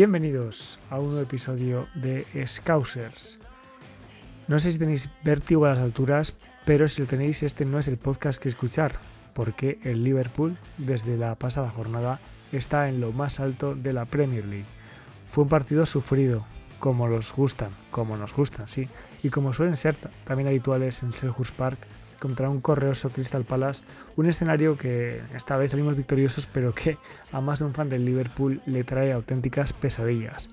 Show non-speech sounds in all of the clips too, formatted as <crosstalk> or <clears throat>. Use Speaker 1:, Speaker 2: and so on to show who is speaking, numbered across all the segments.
Speaker 1: Bienvenidos a un nuevo episodio de Scousers. No sé si tenéis vértigo a las alturas, pero si lo tenéis, este no es el podcast que escuchar, porque el Liverpool, desde la pasada jornada, está en lo más alto de la Premier League. Fue un partido sufrido, como los gustan, como nos gustan, sí, y como suelen ser también habituales en Selhurst Park contra un correoso Crystal Palace, un escenario que esta vez salimos victoriosos, pero que a más de un fan del Liverpool le trae auténticas pesadillas.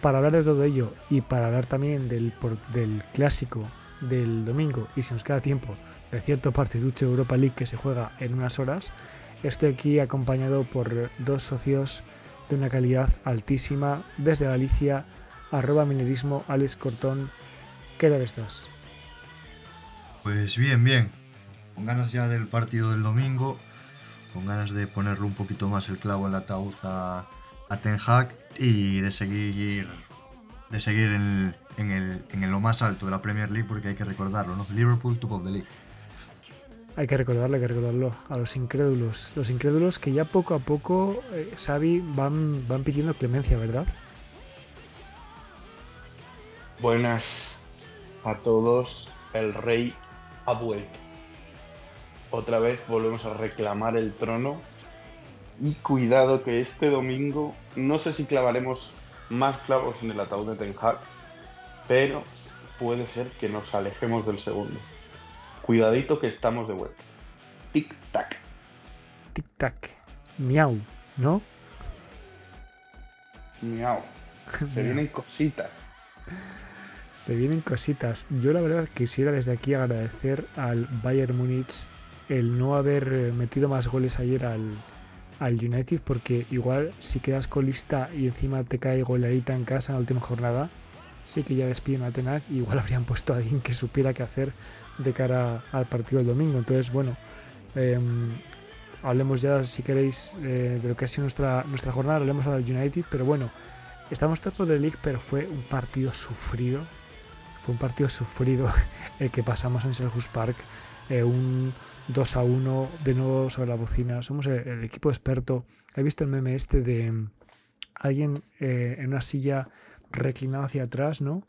Speaker 1: Para hablar de todo ello y para hablar también del, del clásico del domingo y si nos queda tiempo de cierto partiducho Europa League que se juega en unas horas, estoy aquí acompañado por dos socios de una calidad altísima desde Galicia, arroba minerismo, Alex Cortón. ¿Qué tal estás?
Speaker 2: Pues bien, bien. Con ganas ya del partido del domingo, con ganas de ponerle un poquito más el clavo en la ataúd a, Ten Hag y de seguir de seguir en, el, en, lo más alto de la Premier League porque hay que recordarlo, ¿no? Liverpool top of the league.
Speaker 1: Hay que recordarlo, hay que recordarlo a los incrédulos. Los incrédulos que ya poco a poco, eh, Xavi, van, van pidiendo clemencia, ¿verdad?
Speaker 3: Buenas a todos. El rey ha vuelto. Otra vez volvemos a reclamar el trono. Y cuidado que este domingo, no sé si clavaremos más clavos en el ataúd de Ten Hag, pero puede ser que nos alejemos del segundo. Cuidadito que estamos de vuelta. Tic-tac.
Speaker 1: Tic-tac. Miau, ¿no?
Speaker 3: Miau. <laughs> Se vienen cositas.
Speaker 1: Se vienen cositas. Yo la verdad quisiera desde aquí agradecer al Bayern Múnich el no haber eh, metido más goles ayer al, al United porque igual si quedas colista y encima te cae goleadita en casa en la última jornada, sí que ya despiden a Tenac y igual <laughs> habrían puesto a alguien que supiera qué hacer de cara al partido del domingo. Entonces, bueno, em, hablemos ya si queréis eh, de lo que ha sido nuestra, nuestra jornada, hablemos al United, pero bueno, estamos todos de League, pero fue un partido sufrido fue un partido sufrido <laughs> el que pasamos en Selhurst Park. Eh, un 2 a 1 de nuevo sobre la bocina. Somos el, equipo experto. He visto el meme este de mm, alguien eh, en una silla reclinado hacia atrás, ¿no?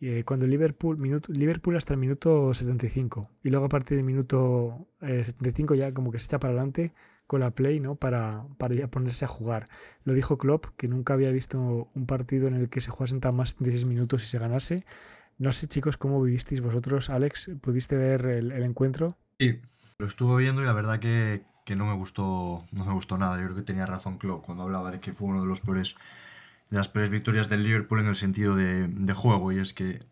Speaker 1: Eh, cuando Liverpool, minuto, Liverpool hasta el minuto 75 y luego a partir del minuto 75 ya como que se echa para adelante con la play, ¿no? Para, para ya ponerse a jugar. Lo dijo Klopp, que nunca había visto un partido en el que se jugasen tan más de 16 minutos y se ganase. No sé, chicos, cómo vivisteis vosotros. Alex, ¿pudiste ver el, encuentro?
Speaker 2: Sí, lo estuve viendo y la verdad que, no me gustó no me gustó nada. Yo creo que tenía razón Klopp cuando hablaba de que fue uno de los peores de las peores victorias del Liverpool en el sentido de, juego y es que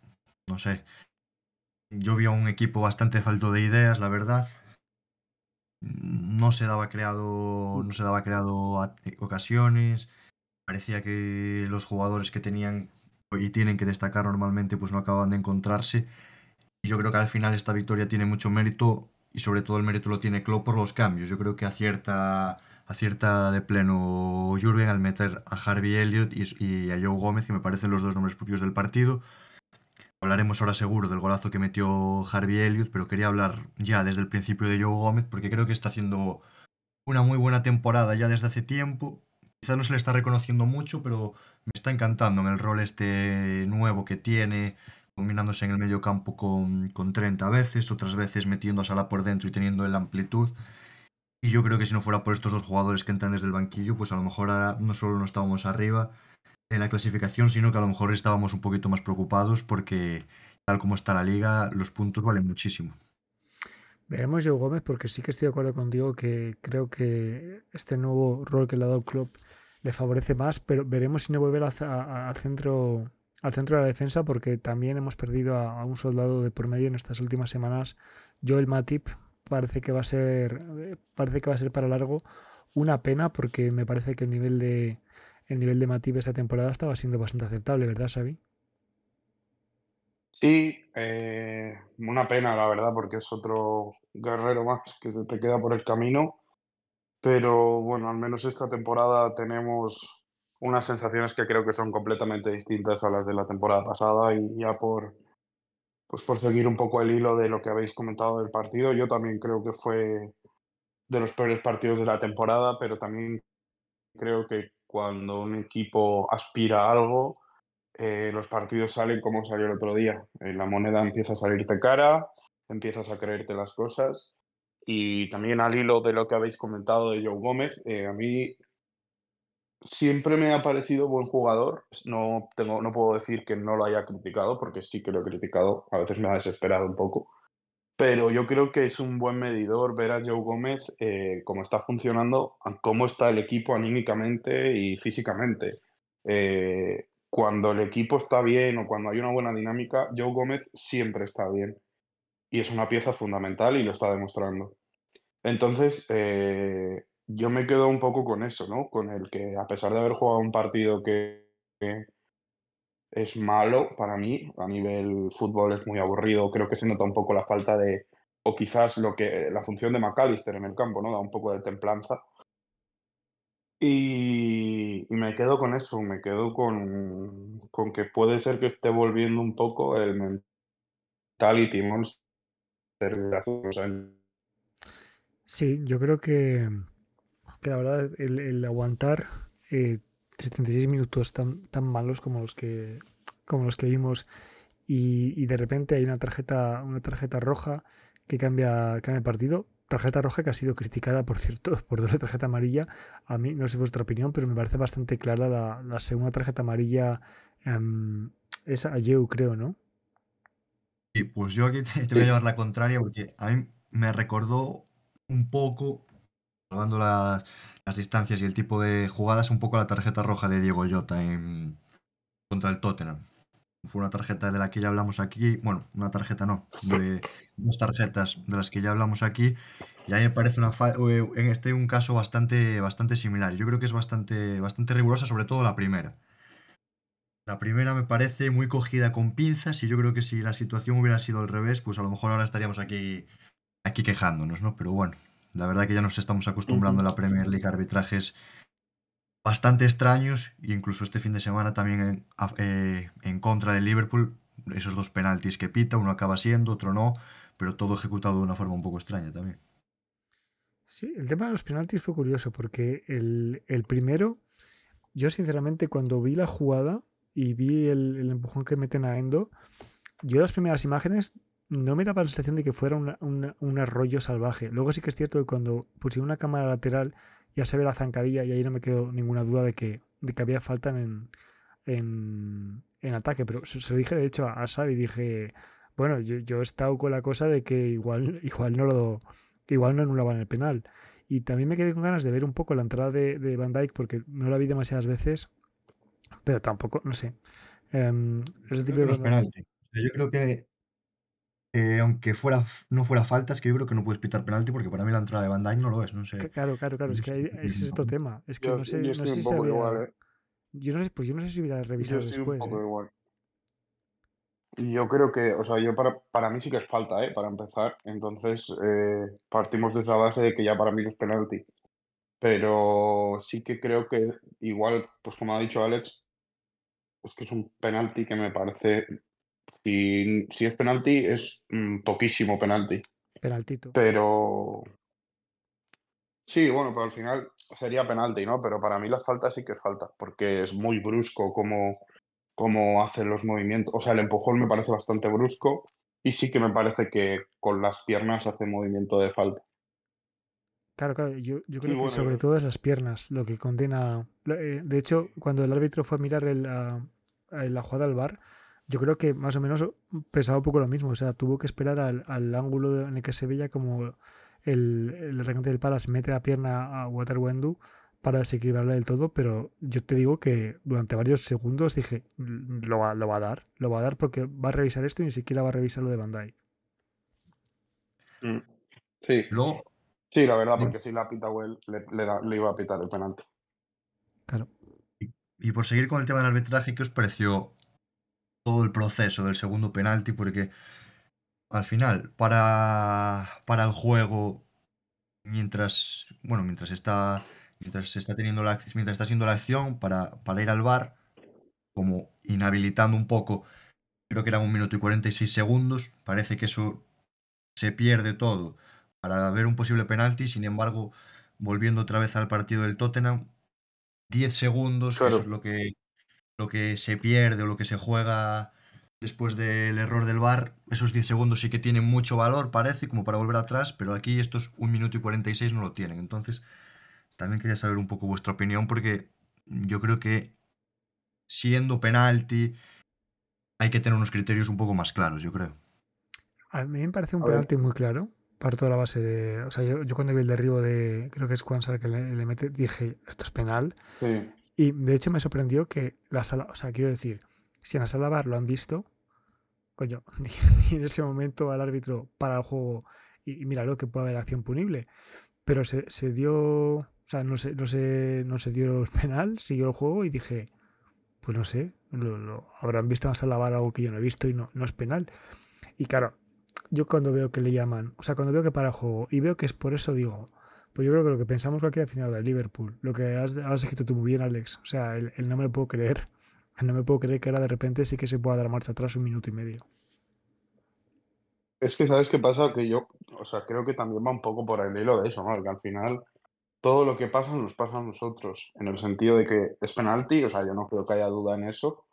Speaker 2: no sé. Yo vi a un equipo bastante falto de ideas, la verdad. No se daba creado no se daba creado ocasiones. Parecía que los jugadores que tenían y tienen que destacar normalmente, pues no acaban de encontrarse. Yo creo que al final esta victoria tiene mucho mérito y sobre todo el mérito lo tiene Klopp por los cambios. Yo creo que acierta, acierta de pleno Jürgen al meter a Harvey Elliott y, a Joe Gómez, que me parecen los dos nombres propios del partido. Hablaremos ahora seguro del golazo que metió Harvey Elliott, pero quería hablar ya desde el principio de Joe Gómez porque creo que está haciendo una muy buena temporada ya desde hace tiempo. Quizá no se le está reconociendo mucho, pero me está encantando en el rol este nuevo que tiene, combinándose en el medio campo con, con 30 veces, otras veces metiendo a Sala por dentro y teniendo la amplitud. Y yo creo que si no fuera por estos dos jugadores que entran desde el banquillo, pues a lo mejor no solo no estábamos arriba en la clasificación, sino que a lo mejor estábamos un poquito más preocupados porque tal como está la liga, los puntos valen muchísimo.
Speaker 1: Veremos yo Gómez porque sí que estoy de acuerdo contigo que creo que este nuevo rol que le ha dado club le favorece más, pero veremos si no vuelve al, centro al centro de la defensa porque también hemos perdido a, un soldado de por medio en estas últimas semanas. Joel Matip parece que va a ser parece que va a ser para largo una pena porque me parece que el nivel de el nivel de Matip esta temporada estaba siendo bastante aceptable, ¿verdad, Xavi?
Speaker 3: Sí, eh, una pena, la verdad, porque es otro guerrero más que se te queda por el camino. Pero bueno, al menos esta temporada tenemos unas sensaciones que creo que son completamente distintas a las de la temporada pasada y ya por, pues por seguir un poco el hilo de lo que habéis comentado del partido, yo también creo que fue de los peores partidos de la temporada, pero también creo que cuando un equipo aspira a algo, eh, los partidos salen como salió el otro día. Eh, la moneda empieza a salirte cara, empiezas a creerte las cosas. Y también al hilo de lo que habéis comentado de Joe Gómez, a mí siempre me ha parecido buen jugador. No, tengo, no puedo decir que no lo haya criticado, porque sí que lo he criticado. A veces me ha desesperado un poco. Pero yo creo que es un buen medidor ver a Joe Gómez eh, cómo está funcionando, cómo está el equipo anímicamente y físicamente. Eh, cuando el equipo está bien o cuando hay una buena dinámica, Joe Gómez siempre está bien. Y es una pieza fundamental y lo está demostrando. Entonces, eh, yo me quedo un poco con eso, ¿no? Con el que a pesar de haber jugado un partido que, es malo para mí, a nivel fútbol es muy aburrido, creo que se nota un poco la falta de, o quizás lo que, la función de McAllister en el campo, ¿no? Da un poco de templanza. Y, me quedo con eso, me quedo con, con que puede ser que esté volviendo un poco el mentality monster
Speaker 1: Sí, yo creo que, que la verdad el, aguantar 76 eh, minutos tan, tan malos como los que como los que vimos y, de repente hay una tarjeta una tarjeta roja que cambia, cambia el partido. Tarjeta roja que ha sido criticada por cierto <laughs> por doble tarjeta amarilla. A mí no sé vuestra opinión pero me parece bastante clara la, segunda tarjeta amarilla um, es a Yeu creo ¿no?
Speaker 2: Sí, pues yo aquí te, <laughs> te voy a llevar la contraria porque a mí me recordó un poco salvando las, distancias y el tipo de jugadas, un poco la tarjeta roja de Diego Jota en, contra el Tottenham. Fue una tarjeta de la que ya hablamos aquí, bueno, una tarjeta no, de dos tarjetas de las que ya hablamos aquí, y a mí me parece una eh, en este un caso bastante, bastante similar. Yo creo que es bastante, bastante rigurosa, sobre todo la primera. La primera me parece muy cogida con pinzas y yo creo que si la situación hubiera sido al revés, pues a lo mejor ahora estaríamos aquí, aquí quejándonos, ¿no? Pero bueno, la verdad que ya nos estamos acostumbrando en la Premier League a arbitrajes bastante extraños e incluso este fin de semana también eh, en, contra del Liverpool, esos dos penaltis que pita, uno acaba siendo, otro no, pero todo ejecutado de una forma un poco extraña también.
Speaker 1: Sí, el tema de los penaltis fue curioso porque el, primero, yo sinceramente cuando vi la jugada y vi el, el empujón que meten a Endo, yo las primeras imágenes no me daba la sensación de que fuera un arroyo salvaje. Luego sí que es cierto que cuando pusieron una cámara lateral ya se ve la zancadilla y ahí no me quedó ninguna duda de que, de que había falta en, en, ataque. Pero se, lo dije de hecho a, a y dije, bueno, yo, he estado con la cosa de que igual, igual no lo igual no anulaban el penal. Y también me quedé con ganas de ver un poco la entrada de, de Van Dyke porque no la vi demasiadas veces, pero tampoco, no sé.
Speaker 2: Em, ese tipo de... Yo creo que eh, aunque fuera, no fuera falta, es que yo creo que no puedes pitar penalti porque para mí la entrada de Van Dijk no lo es, no sé.
Speaker 1: Claro, claro, claro, es que ese es otro tema. Es que no sé, no sé si igual, ¿eh? Yo no sé, pues yo no sé si hubiera revisado yo después. Un poco ¿eh? igual.
Speaker 3: Yo creo que, o sea, yo para, para mí sí que es falta, ¿eh? Para empezar. Entonces, eh, partimos de esa base de que ya para mí no es penalti. Pero sí que creo que igual, pues como ha dicho Alex, es que es un penalti que me parece y si es penalti, es mm, poquísimo penalti.
Speaker 1: Penaltito.
Speaker 3: Pero. Sí, bueno, pero al final sería penalti, ¿no? Pero para mí la falta sí que es falta, porque es muy brusco como, como hacen los movimientos. O sea, el empujón me parece bastante brusco y sí que me parece que con las piernas hace movimiento de falta.
Speaker 1: Claro, claro, yo, creo que sobre todo es las piernas lo que condena. Eh, de hecho, cuando el árbitro fue a mirar la, la jugada al bar, yo creo que más o menos pesaba un poco lo mismo. O sea, tuvo que esperar al, ángulo en el que se veía como el, el atacante del Palace mete la pierna a Waterwendu para desequilibrarla del todo, pero yo te digo que durante varios segundos dije, lo va, lo va a dar, lo va a dar porque va a revisar esto y ni siquiera va a revisar lo de Bandai.
Speaker 3: Mm. Sí. Sí, la verdad, porque si la pita Well, le, le, iba a pitar el penalti.
Speaker 1: Claro.
Speaker 2: Y, por seguir con el tema del arbitraje, ¿qué os pareció todo el proceso del segundo penalti, porque al final, para, para el juego, mientras, bueno, mientras está, mientras se está teniendo la, mientras está haciendo la acción, para, para ir al bar, como inhabilitando un poco, creo que eran un minuto y 46 segundos, parece que eso se pierde todo para ver un posible penalti, sin embargo, volviendo otra vez al partido del Tottenham, 10 segundos, que eso es lo que, lo que se pierde o lo que se juega después del error del bar, esos 10 segundos sí que tienen mucho valor, parece, como para volver atrás, pero aquí estos 1 minuto y 46 no lo tienen. Entonces, también quería saber un poco vuestra opinión porque yo creo que siendo penalti hay que tener unos criterios un poco más claros, yo creo.
Speaker 1: A mí me parece un penalti muy claro. Parto de la base de. O sea, yo, yo cuando vi el derribo de. Creo que es Kwanzaa que le, le mete, dije, esto es penal.
Speaker 3: Sí.
Speaker 1: Y de hecho me sorprendió que la sala. O sea, quiero decir, si en la sala bar lo han visto, coño, <laughs> y en ese momento al árbitro para el juego y, y míralo que puede haber acción punible. Pero se, se dio. O sea, no se, no, se, no se dio el penal, siguió el juego y dije, pues no sé, lo, lo- habrán visto en la sala bar algo que yo no he visto y no, no es penal. Y claro, yo cuando veo que le llaman, o sea, cuando veo que para juego y veo que es por eso, digo, pues yo creo que lo que pensamos cualquier aficionado del Liverpool, lo que has, escrito tú muy bien, Alex, o sea, el, no me lo puedo creer, <laughs> no me puedo creer que ahora de repente sí que se pueda dar marcha atrás un minuto y medio.
Speaker 3: Es que, ¿sabes qué pasa? Que yo, o sea, creo que también va un poco por el hilo de eso, ¿no? Que al final todo lo que pasa nos pasa a nosotros, en el sentido de que es penalti, o sea, yo no creo que haya duda en eso,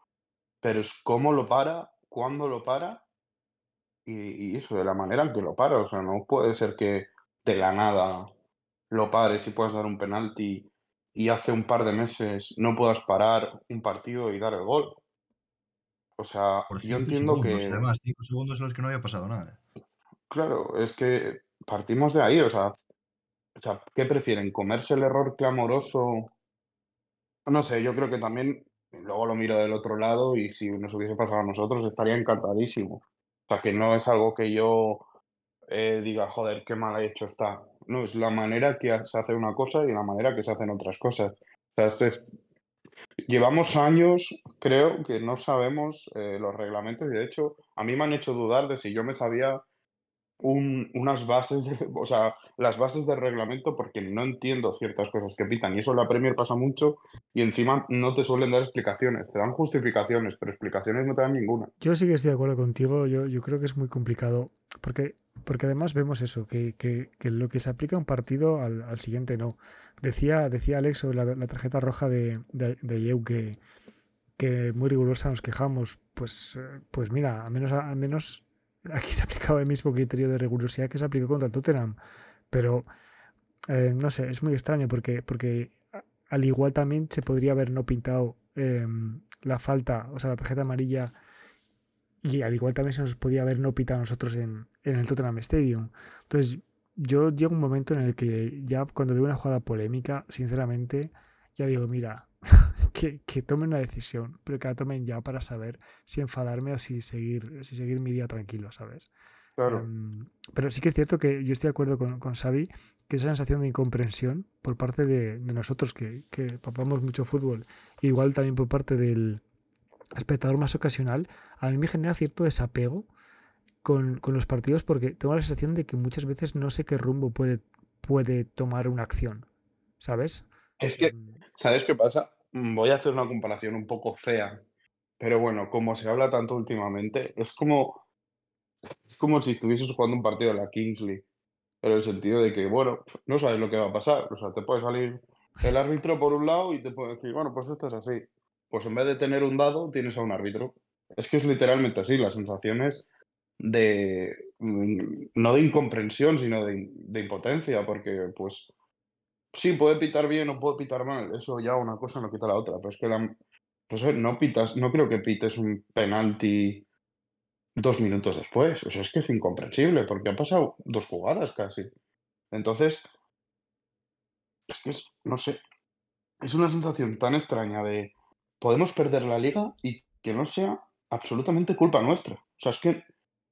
Speaker 3: pero es cómo lo para, cuándo lo para y, y eso, de la manera en que lo para. O sea, no puede ser que de la nada lo pares y puedas dar un penalti y hace un par de meses no puedas parar un partido y dar el gol. O sea,
Speaker 2: Por
Speaker 3: yo
Speaker 2: 5
Speaker 3: entiendo
Speaker 2: segundos,
Speaker 3: que...
Speaker 2: además, 5 segundos en los que no había pasado nada.
Speaker 3: Claro, es que partimos de ahí, o sea, o sea, ¿qué prefieren? ¿Comerse el error clamoroso? No sé, yo creo que también, luego lo miro del otro lado y si nos hubiese pasado a nosotros estaría encantadísimo. O sea, que no es algo que yo eh, diga, joder, qué mal hecho está. No, es la manera que se hace una cosa y la manera que se hacen otras cosas. Llevamos años, creo, que no sabemos eh, los reglamentos y de hecho a mí me han hecho dudar de si yo me sabía un- unas bases, <laughs> o sea, las bases del reglamento porque no entiendo ciertas cosas que pitan y eso en la Premier pasa mucho y encima no te suelen dar explicaciones, te dan justificaciones, pero explicaciones no te dan ninguna.
Speaker 1: Yo sí que estoy de acuerdo contigo, yo, yo creo que es muy complicado, porque, porque además vemos eso, que, que- que lo que se aplica a un partido al, al siguiente no. Decía, decía Alex sobre la, la tarjeta roja de, de, de Yeu que, que muy rigurosa nos quejamos, pues, eh, pues mira, al menos, menos aquí se <laughs> aplicaba el mismo criterio de rigurosidad que se aplicó contra el Tottenham, pero eh, no sé, es muy extraño porque, porque al igual también se podría haber no pintado em, la falta, o sea, la tarjeta amarilla y al igual también se nos podía haber no pitado a nosotros en, en el Tottenham Stadium. Entonces, yo llego un momento en el que ya cuando veo una jugada polémica, sinceramente, ya digo, mira, <laughs> que, que tomen una decisión, pero que la tomen ya para saber si enfadarme o si seguir, si seguir mi día tranquilo, ¿sabes?
Speaker 3: Claro,
Speaker 1: Em, pero sí que es cierto que yo estoy de acuerdo con, con Xavi, que esa sensación de incomprensión por parte de, de nosotros que, que papamos mucho fútbol, igual también por parte del espectador más ocasional, a mí me genera cierto desapego con, con los partidos porque tengo la sensación de que muchas veces no sé qué rumbo puede, puede tomar una acción, ¿sabes?
Speaker 3: es que,
Speaker 1: Em,
Speaker 3: ¿sabes qué pasa? Mm, Voy a hacer una comparación un poco fea, pero bueno, como se habla tanto últimamente, es como, es como si estuvieses jugando un partido de la Kings League. Pero en el sentido de que, bueno, no sabes lo que va a pasar. O sea, te puede salir el árbitro por un lado y te puede decir, bueno, pues esto es así. Pues en vez de tener un dado, tienes a un árbitro. Es que es literalmente así, las sensaciones de, mm, no de incomprensión, sino de, de impotencia, porque pues sí, puede pitar bien o puede pitar mal, eso ya una cosa no quita la otra, pero es que la, pues, eh, no pitas, no creo que pites un penalti dos minutos después, o sea, es que es incomprensible, porque han pasado dos jugadas casi. Entonces, es que es, no sé, es una sensación tan extraña de podemos perder la liga y que no sea absolutamente culpa nuestra. O sea, es que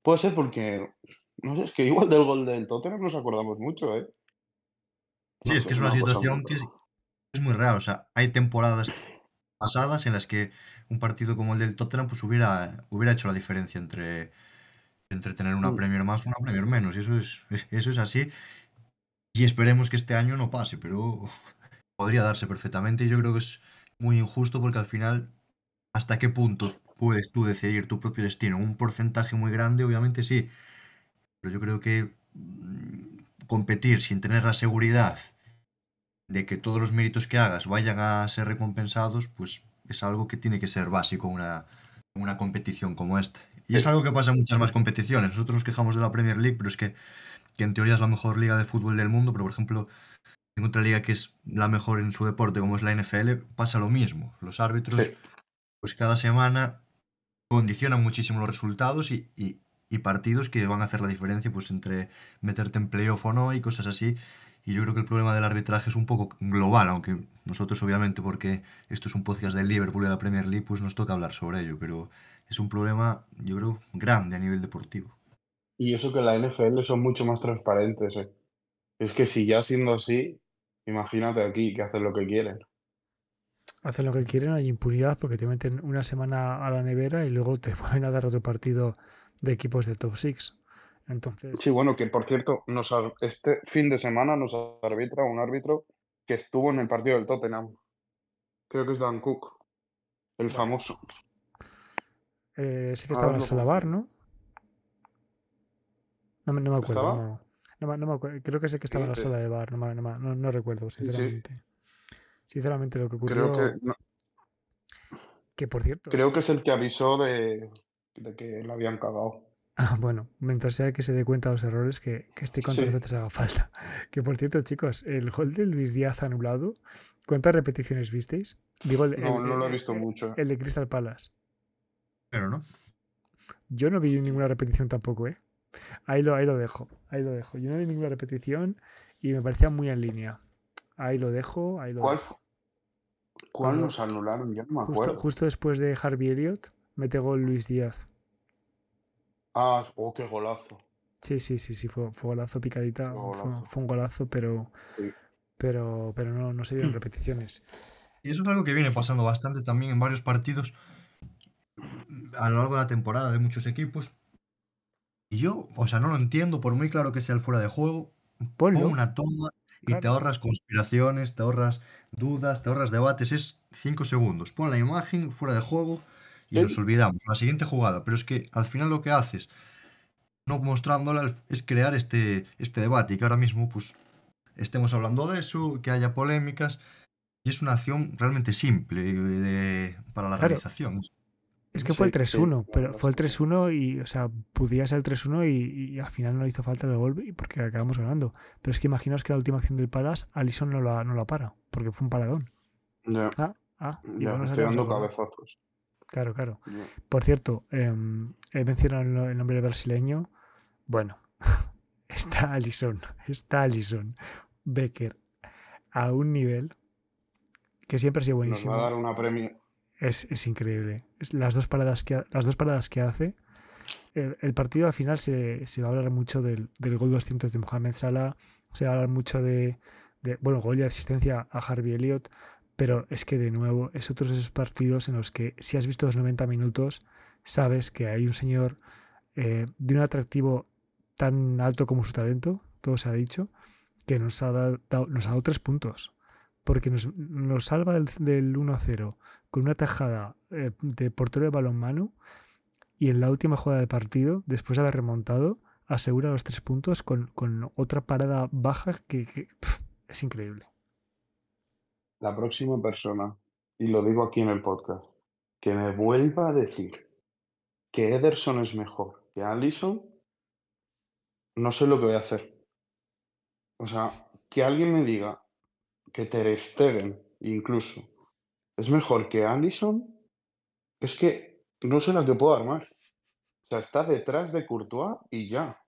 Speaker 3: puede ser porque, no sé, es que igual del gol del Tottenham nos acordamos mucho, ¿eh?
Speaker 2: Sí,
Speaker 3: No
Speaker 2: es que es una
Speaker 3: muy
Speaker 2: situación que es, muy rara. O sea, hay temporadas pasadas en las que un partido como el del Tottenham pues hubiera, hubiera hecho la diferencia entre, entre tener una
Speaker 3: Mm.
Speaker 2: Premier más o una Premier menos. Y eso es, es- eso es así. Y esperemos que este año no pase, pero <laughs> podría darse perfectamente. Y yo creo que es muy injusto porque al final, ¿hasta qué punto puedes tú decidir tu propio destino? Un porcentaje muy grande, obviamente sí. Pero yo creo que mm, competir sin tener la seguridad de que todos los méritos que hagas vayan a ser recompensados, pues es algo que tiene que ser básico en una, una competición como esta. Y es algo que pasa en muchas más competiciones. Nosotros nos quejamos de la Premier League, pero es que, que en teoría es la mejor liga de fútbol del mundo, pero por ejemplo, en otra liga que es la mejor en su deporte, como es la NFL, pasa lo mismo. Los árbitros,
Speaker 3: Sí.
Speaker 2: pues cada semana condicionan muchísimo los resultados y, y- y partidos que van a hacer la diferencia pues entre meterte en playoff o no y cosas así. Y yo creo que el problema del arbitraje es un poco global, aunque nosotros obviamente porque esto es un podcast del Liverpool y de la Premier League, pues nos toca hablar sobre ello, pero es un problema, yo creo, grande a nivel deportivo.
Speaker 3: Y eso que en la NFL son mucho más transparentes, eh. Es que si ya siendo así, imagínate aquí que hacen lo que quieren.
Speaker 1: Hacen lo que quieren, hay impunidad porque te meten una semana a la nevera y luego te <laughs> vuelven a dar otro partido de equipos del top 6. Entonces,
Speaker 3: Sí, bueno, que por cierto, nos este fin de semana nos arbitra un árbitro que estuvo en el partido del Tottenham. Creo que es Dan Cook, el
Speaker 1: Bueno.
Speaker 3: famoso.
Speaker 1: eh, sí que estaba en la
Speaker 3: lo
Speaker 1: sala
Speaker 3: confirmo.
Speaker 1: bar, ¿no? No, me- no me acuerdo.
Speaker 3: ¿Estaba?
Speaker 1: No, no me- no me acuerdo. Creo que sé que estaba en la sala de bar, no, no, no- no recuerdo,
Speaker 3: sí.
Speaker 1: sinceramente. Sinceramente, lo que ocurrió.
Speaker 3: Creo que,
Speaker 1: que por cierto.
Speaker 3: creo que es el que avisó de, de que la habían cagado.
Speaker 1: Ah, bueno, mientras sea que se dé cuenta de los errores, que, que esté cuantas
Speaker 3: Sí.
Speaker 1: veces haga falta. <laughs> Que por cierto, chicos, el gol de Luis Díaz anulado, ¿cuántas repeticiones visteis? Digo, el,
Speaker 3: No,
Speaker 1: el-
Speaker 3: no lo he visto
Speaker 1: el-
Speaker 3: mucho.
Speaker 1: el de Crystal Palace.
Speaker 2: Pero, ¿no?
Speaker 1: Yo no vi ninguna repetición tampoco, ¿eh? Ahí lo, ahí lo dejo, ahí lo dejo. Yo no vi ninguna repetición y me parecía muy en línea. Ahí lo dejo, ahí lo
Speaker 3: ¿Cuál,
Speaker 1: dejo.
Speaker 3: cuál nos anularon? Ya no me
Speaker 1: Justo,
Speaker 3: acuerdo.
Speaker 1: justo después de Harvey Elliott, mete gol Luis Díaz.
Speaker 3: Ah, oh, qué golazo.
Speaker 1: Sí, sí, sí, sí, fue, fue golazo picadita,
Speaker 3: Fue
Speaker 1: fue,
Speaker 3: golazo.
Speaker 1: fue un golazo, pero,
Speaker 3: Sí.
Speaker 1: pero, pero no, no se vieron <clears throat> repeticiones.
Speaker 2: Y eso es algo que viene pasando bastante también en varios partidos a lo largo de la temporada de muchos equipos. Y yo, o sea, no lo entiendo, por muy claro que sea el fuera de juego, pon
Speaker 1: Ponlo.
Speaker 2: una toma y te ahorras conspiraciones, te ahorras dudas, te ahorras debates, es cinco segundos. Pon la imagen fuera de juego y
Speaker 3: Sí.
Speaker 2: nos olvidamos. La siguiente jugada, pero es que al final lo que haces, no mostrándola, es crear este, este debate y que ahora mismo pues estemos hablando de eso, que haya polémicas. Y es una acción realmente simple de- para la
Speaker 1: Claro.
Speaker 2: realización.
Speaker 1: Es que fue el
Speaker 3: Sí, sí,
Speaker 1: 3-1,
Speaker 3: la
Speaker 1: pero fue el
Speaker 3: es que sí.
Speaker 1: 3-1 y, o sea, podía ser el 3-1 y, y al final no hizo falta el gol y porque acabamos ganando. Pero es que imaginaos que la última acción del Palace, Alison no la, no la para, porque fue un paradón.
Speaker 3: Ya,
Speaker 1: Ah, ah, y
Speaker 3: ya,
Speaker 1: bueno,
Speaker 3: estoy dando cabezazos.
Speaker 1: Claro, claro. Por cierto, em, he mencionado el, no- el nombre brasileño. Bueno, <laughs> está Alison, está Alison Becker a un nivel que siempre ha sido
Speaker 3: Nos
Speaker 1: buenísimo.
Speaker 3: va a dar una premio.
Speaker 1: Es, es increíble. Las, dos paradas que, las dos paradas que hace. El, el partido al final se, se va a hablar mucho del, del gol 200 de Mohamed Salah. Se va a hablar mucho de, de, bueno, gol y asistencia a Harvey Elliott. Pero es que de nuevo es otro de esos partidos en los que si has visto los 90 minutos, sabes que hay un señor eh, de un atractivo tan alto como su talento, todo se ha dicho, que nos ha dado, nos ha dado tres puntos. Porque nos, nos salva del, del 1-0 con una tajada eh, de portero de balonmano y en la última jugada del partido, después de haber remontado, asegura los tres puntos con, con otra parada baja que, es increíble.
Speaker 3: La próxima persona, y lo digo aquí en el podcast, que me vuelva a decir que Ederson es mejor que Allison, no sé lo que voy a hacer. O sea, que alguien me diga que Ter Stegen, incluso, es mejor que Allison, es que no sé la que puedo armar. O sea, está detrás de Courtois y ya.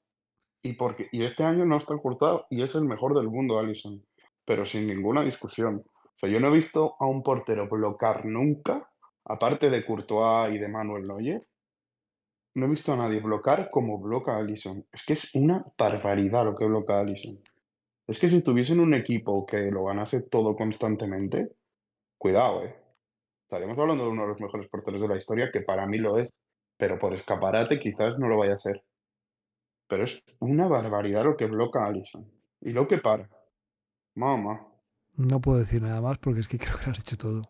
Speaker 3: Y, porque, y este año no está Courtois y es el mejor del mundo, Allison. Pero sin ninguna discusión. Yo no he visto a un portero bloquear nunca, aparte de Courtois y de Manuel Neuer, no he visto a nadie bloquear como bloca Allison. Es que es una barbaridad lo que bloquea Allison. Es que si tuviesen un equipo que lo ganase todo constantemente, cuidado, ¿eh? Estaríamos hablando de uno de los mejores porteros de la historia, que para mí lo es, pero por escaparate quizás no lo vaya a ser. Pero es una barbaridad lo que bloca Allison. Y lo que para. Mamá.
Speaker 1: No puedo decir nada más porque es que creo que lo has hecho todo.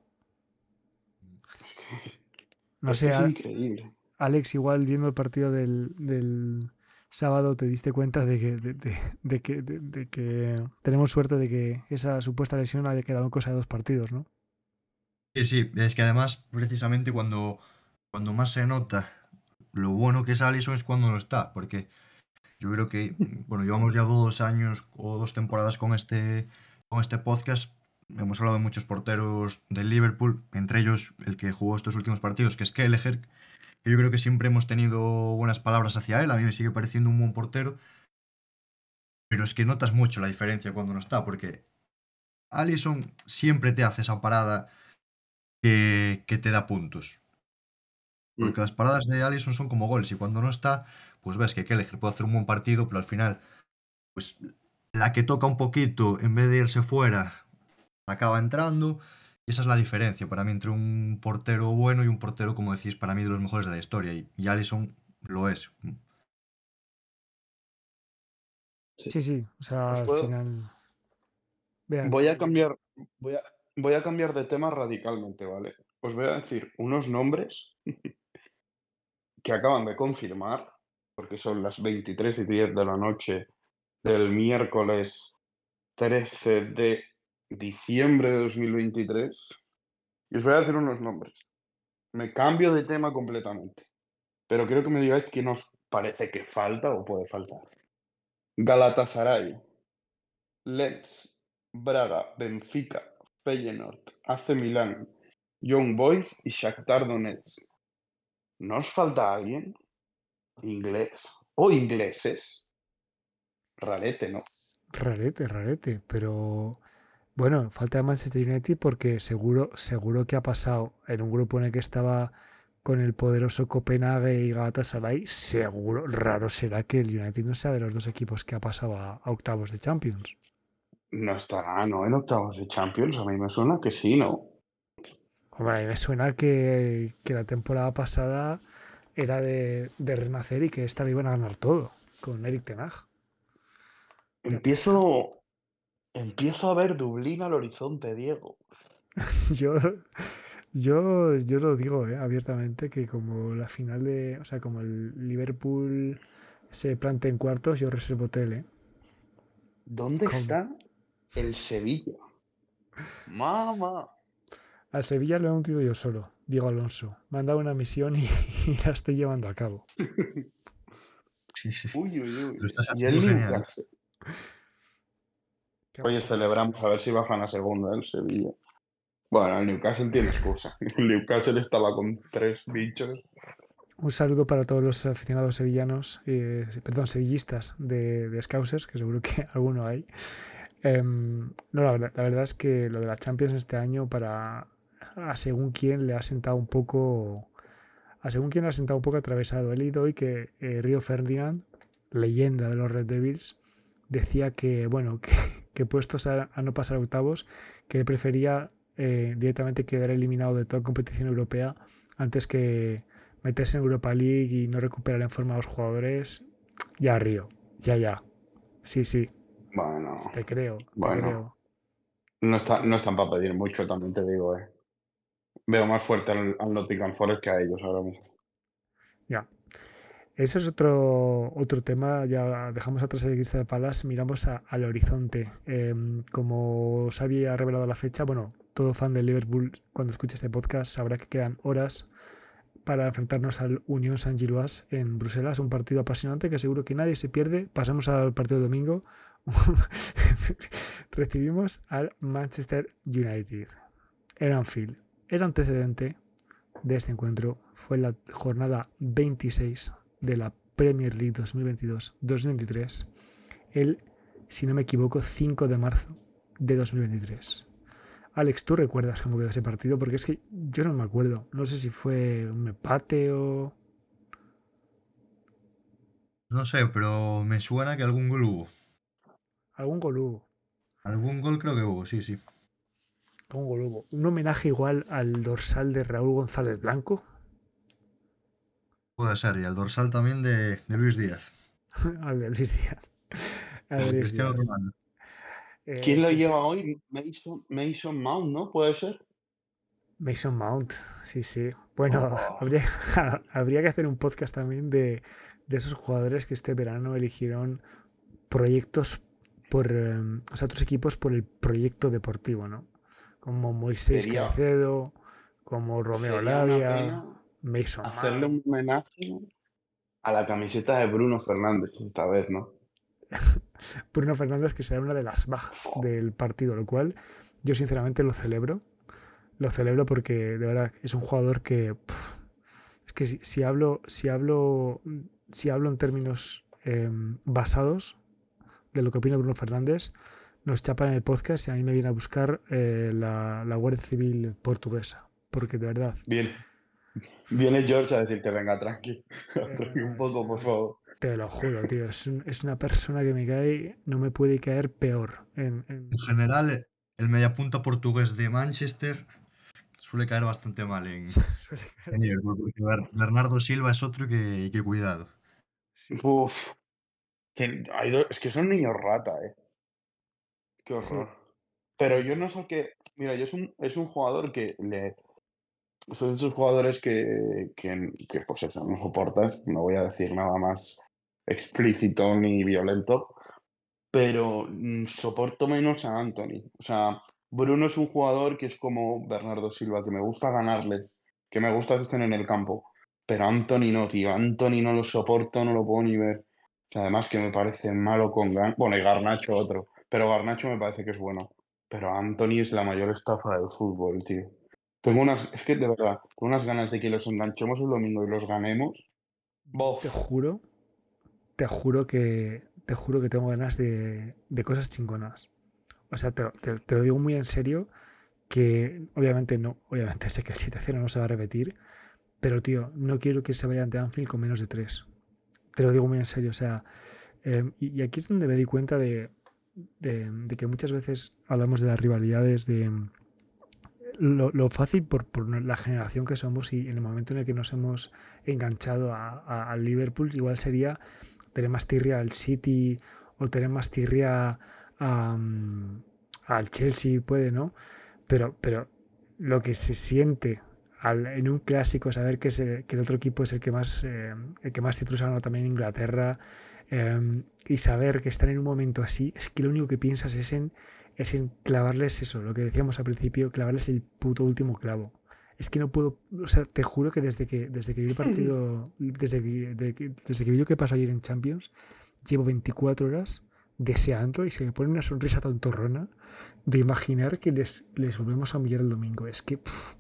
Speaker 1: No sé,
Speaker 3: es increíble.
Speaker 1: Alex, igual viendo el partido del, del, sábado te diste cuenta de que, de, de- de que, de- de que tenemos suerte de que esa supuesta lesión haya quedado en cosa de dos partidos, ¿no?
Speaker 2: Sí, sí, es que además, precisamente cuando, cuando más se nota lo bueno que es Allison es cuando no está, porque yo creo que, bueno, llevamos ya dos años o dos temporadas con este, con este podcast. Hemos hablado de muchos porteros del Liverpool, entre ellos el que jugó estos últimos partidos, que es Kelleher, que yo creo que siempre hemos tenido buenas palabras hacia él, a mí me sigue pareciendo un buen portero, pero es que notas mucho la diferencia cuando no está, porque Allison siempre te hace esa parada que, que te da puntos. Porque
Speaker 3: Mm.
Speaker 2: las paradas de Allison son como goles y cuando no está, pues ves que Kelleher puede hacer un buen partido, pero al final, pues la que toca un poquito, en vez de irse fuera, acaba entrando. Y esa es la diferencia para mí entre un portero bueno y un portero, como decís, para mí de los mejores de la historia. Y, Allison lo es.
Speaker 1: Sí, sí, o sea,
Speaker 3: Os
Speaker 1: al final... Vean,
Speaker 3: Voy a cambiar, voy a, voy a cambiar de tema radicalmente, ¿vale? Os voy a decir unos nombres <laughs> que acaban de confirmar, porque son las 23 y 10 de la noche del miércoles 13 de diciembre de 2023. Y os voy a decir unos nombres. Me cambio de tema completamente, pero quiero que me digáis quién os parece que falta o puede faltar. Galatasaray, Lens, Braga, Benfica, Feyenoord, AC Milán, Young Boys y Shakhtar Donetsk. ¿No falta alguien? Inglés. O ingleses. Rarete, ¿no?
Speaker 1: Rarete, rarete, pero bueno, falta de Manchester United porque seguro, seguro que ha pasado en un grupo en el que estaba con el poderoso Copenhague y Galatasaray, seguro, raro será que el United no sea de los dos equipos que ha pasado a, a octavos de Champions.
Speaker 3: No estará, ¿no? En octavos de Champions. A mí me suena que sí, ¿no?
Speaker 1: Hombre, a mí me suena que, que la temporada pasada era de, de renacer y que esta le iban a ganar todo con Eric Ten Hag.
Speaker 3: Empiezo. Empiezo a ver Dublín al horizonte, Diego. <laughs>
Speaker 1: Yo, yo, yo lo digo eh, abiertamente que como la final de, o sea, como el Liverpool se plante en cuartos, yo reservo tele.
Speaker 3: ¿Dónde
Speaker 1: ¿Cómo?
Speaker 3: está el Sevilla? Mamá.
Speaker 1: Al Sevilla lo he hundido yo solo, Diego Alonso. Me han dado una misión y, <laughs> y la estoy llevando a cabo. <laughs>
Speaker 2: Sí, sí.
Speaker 3: Uy, uy, uy.
Speaker 2: Lo estás
Speaker 3: Y el
Speaker 2: haciendo genial.
Speaker 3: Newcastle. <laughs> Oye, celebramos a ver si bajan a segunda el Sevilla. Bueno, el Newcastle tiene excusa. <laughs> El Newcastle estaba con tres bichos.
Speaker 1: Un saludo para todos los aficionados sevillanos, eh, perdón, sevillistas de, de Scousers, que seguro que <laughs> alguno hay. Em, no, la, verdad- la verdad es que lo de la Champions este año para a según quién le ha sentado un poco a según quién le ha sentado un poco atravesado. He leído hoy que eh, Río Ferdinand, leyenda de los Red Devils, decía que bueno que, <laughs> que puestos a, a no pasar a octavos, que él prefería eh, directamente quedar eliminado de toda competición europea antes que meterse en Europa League y no recuperar en forma a los jugadores. Ya Río, ya ya. Sí, sí,
Speaker 3: Bueno,
Speaker 1: te creo, te
Speaker 3: Bueno.
Speaker 1: creo.
Speaker 3: no, está, no están para pedir mucho, también te digo, eh. Veo más fuerte al, al Nottingham Forest que a ellos ahora mismo.
Speaker 1: Ya. Eso es otro, otro tema. Ya dejamos atrás el Crystal Palace, miramos a- al horizonte. Em, como os había revelado la fecha, bueno, todo fan del Liverpool, cuando escuche este podcast, sabrá que quedan horas para enfrentarnos al Unión San Gilois en Bruselas. Un partido apasionante que seguro que nadie se pierde. Pasamos al partido de domingo. <laughs> Recibimos al Manchester United en Anfield. El antecedente de este encuentro fue la jornada 26 de la Premier League 2022-2023, el, si no me equivoco, 5 de marzo de 2023. Alex, ¿tú recuerdas cómo quedó ese partido? Porque es que yo no me acuerdo. No sé si fue un empate o...
Speaker 2: No sé, pero me suena que algún gol hubo.
Speaker 1: Algún gol hubo.
Speaker 2: Algún gol creo que hubo, sí, sí.
Speaker 1: Algún gol hubo. Un homenaje igual al dorsal de Raúl González Blanco.
Speaker 2: Puede ser, y al dorsal también de, de Luis Díaz. <laughs>
Speaker 1: al de Luis Díaz. Al de Luis
Speaker 2: Cristiano
Speaker 1: Díaz. Eh,
Speaker 3: ¿Quién lo lleva hoy? Mason, Mason Mount, ¿no? ¿Puede ser?
Speaker 1: Mason Mount, sí, sí. Bueno,
Speaker 3: Oh.
Speaker 1: habría, <laughs> habría que hacer un podcast también de, de esos jugadores que este verano eligieron proyectos por, eh, o sea, otros equipos por el proyecto deportivo, ¿no? Como Moisés
Speaker 3: Sería-
Speaker 1: Caicedo, como Romeo
Speaker 3: Sería una
Speaker 1: Lavia,
Speaker 3: pena
Speaker 1: Mason
Speaker 3: hacerle un homenaje a la camiseta de Bruno Fernández esta vez, ¿no? <laughs>
Speaker 1: Bruno Fernández, que será una de las bajas del partido, lo cual yo sinceramente lo celebro. Lo celebro porque de verdad es un jugador que es que si, si hablo si hablo si hablo en términos eh, basados de lo que opina Bruno Fernández, nos chapan en el podcast y a mí me viene a buscar eh, la, la Guardia Civil portuguesa. Porque de verdad,
Speaker 3: Bien. Viene George a decir que venga, tranqui. <laughs> Tranqui un poco, por favor.
Speaker 1: te lo juro, tío, es, un- es una persona que me cae, no me puede caer peor. En, en-
Speaker 2: En general, el mediapunta portugués de Manchester suele caer bastante mal en, <laughs>
Speaker 1: suele caer
Speaker 2: en porque Ber- Bernardo Silva es otro que, que cuidado.
Speaker 1: Sí.
Speaker 3: Uf. Que hay Es que son niños rata, eh. Qué
Speaker 1: Sí.
Speaker 3: horror. Pero yo no sé qué. Mira, yo es un, es un jugador que le. Son esos jugadores que, que, que, pues eso, no soportas. No voy a decir nada más explícito ni violento. Pero mm, soporto menos a Anthony. O sea, Bruno es un jugador que es como Bernardo Silva, que me gusta ganarles, que me gusta que estén en el campo. Pero Anthony no, tío. Anthony no lo soporto, no lo puedo ni ver. Además que me parece malo con Gan... Bueno, y Garnacho otro. Pero Garnacho me parece que es bueno. Pero Anthony es la mayor estafa del fútbol, tío. Tengo unas... Es que de verdad, tengo unas ganas de que los enganchemos el domingo y los ganemos. Bof.
Speaker 1: Te juro, te juro que te juro que tengo ganas de, de cosas chingonas. O sea, te, te- te lo digo muy en serio, que obviamente no, obviamente sé que el 7-0 no se va a repetir, pero tío, no quiero que se vayan de Anfield con menos de 3. Te lo digo muy en serio, o sea, eh, y, y aquí es donde me di cuenta de, de- de que muchas veces hablamos de las rivalidades, de lo, fácil por, por la generación que somos y en el momento en el que nos hemos enganchado al Liverpool, igual sería tener más tirria al City o tener más tirria al Chelsea, puede, ¿no? Pero, pero lo que se siente en un clásico, saber que, el otro equipo es el que más, eh, el que más ha ganado también en Inglaterra eh, y saber que están en un momento así, es que lo único que piensas es en, es en clavarles eso, lo que decíamos al principio, clavarles el puto último clavo. Es que no puedo, o sea, te juro que desde que, desde que vi el partido, desde que, de que- desde que vi lo que pasó ayer en Champions, llevo 24 horas deseando y se me pone una sonrisa tontorrona de imaginar que les, les volvemos a humillar el domingo. Es que... pff.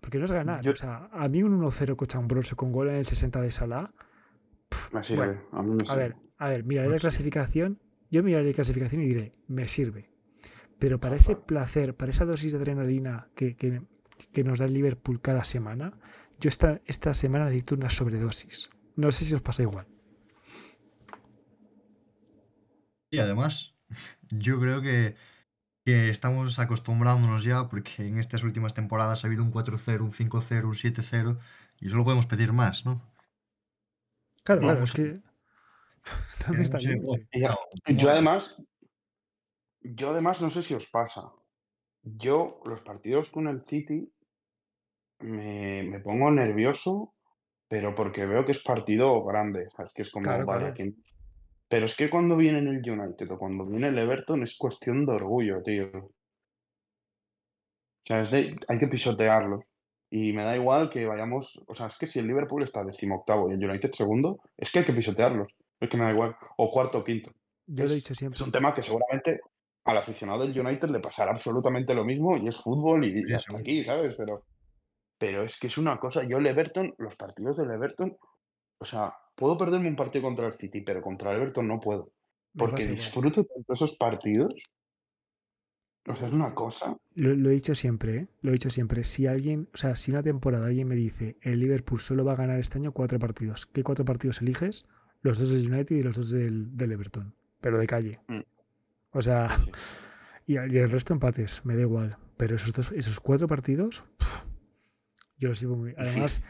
Speaker 1: porque no es ganar.
Speaker 3: Yo-
Speaker 1: O sea, a mí un 1-0 cochambroso con gol en el 60 de Salah.
Speaker 3: Me sirve.
Speaker 1: Bueno,
Speaker 3: a mí me
Speaker 1: A ver, a ver, miraré la
Speaker 2: Pues
Speaker 1: clasificación. Yo miraré la clasificación y diré, me sirve. Pero para ese placer, para esa dosis de adrenalina que, que- que nos da el Liverpool cada semana, yo esta, esta semana necesito una sobredosis. No sé si os pasa igual.
Speaker 2: Y además, <laughs> yo creo que, que estamos acostumbrándonos ya, porque en estas últimas temporadas ha habido un 4-0, un 5-0, un 7-0, y solo podemos pedir más, ¿no?
Speaker 1: Claro, claro, es que. <laughs>
Speaker 2: Como
Speaker 3: Yo además, yo además no sé si os pasa. Yo, los partidos con el City, me, me pongo nervioso, pero porque veo que es partido grande, ¿sabes? Que es como,
Speaker 1: Claro,
Speaker 3: vale,
Speaker 1: claro.
Speaker 3: aquí- Pero es que cuando viene el United o cuando viene el Everton es cuestión de orgullo, tío. O sea, es de- hay que pisotearlos. Y me da igual que vayamos. O sea, es que si el Liverpool está decimoctavo y el United segundo, es que hay que pisotearlos. Es que me da igual. O cuarto o quinto.
Speaker 1: Yo
Speaker 3: es,
Speaker 1: lo he dicho siempre.
Speaker 3: es un tema que seguramente al aficionado del United le pasará absolutamente lo mismo y es fútbol y, y hasta aquí, ¿sabes? Pero, pero es que es una cosa. Yo el Everton, los partidos del Everton, o sea, puedo perderme un partido contra el City, pero contra el Everton no puedo. Porque disfruto tanto esos partidos. O sea, es una cosa.
Speaker 1: Lo, lo he dicho siempre, ¿eh? Lo he dicho siempre. Si alguien, o sea, si una temporada alguien me dice el Liverpool solo va a ganar este año cuatro partidos, ¿qué cuatro partidos eliges? Los dos del United y los dos del, del Everton. Pero de calle.
Speaker 3: Mm.
Speaker 1: O sea,
Speaker 3: Sí. <laughs>
Speaker 1: y, y el resto empates, me da igual. Pero esos dos, esos cuatro partidos, yo los sigo muy. Además,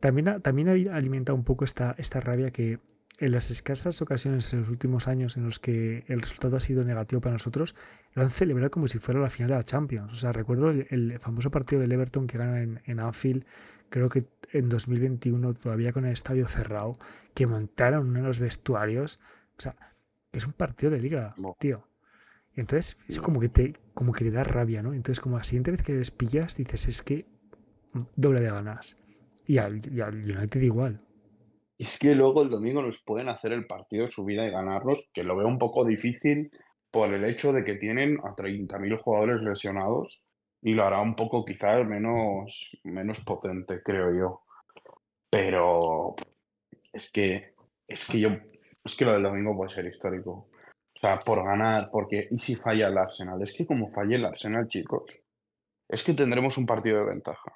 Speaker 1: también, también ha alimentado un poco esta, esta rabia que en las escasas ocasiones en los últimos años en los que el resultado ha sido negativo para nosotros, lo han celebrado como si fuera la final de la Champions. O sea, recuerdo el, famoso partido del Everton que gana en, en, Anfield, creo que en 2021, todavía con el estadio cerrado, que montaron uno de los vestuarios. O sea, es un partido de liga, tío. Y entonces, es como que te, como que le da rabia, ¿no? Entonces, como la siguiente vez que les pillas, dices, es que doble de ganas. Y al, y al United igual.
Speaker 3: Y es que luego el domingo nos pueden hacer el partido de su vida y ganarlos, que lo veo un poco difícil por el hecho de que tienen a 30.000 jugadores lesionados y lo hará un poco quizás menos, menos potente, creo yo. Pero es que, es que yo, es que lo del domingo puede ser histórico. O sea, por ganar, porque ¿y si falla el Arsenal? Es que como falle el Arsenal, chicos, es que tendremos un partido de ventaja.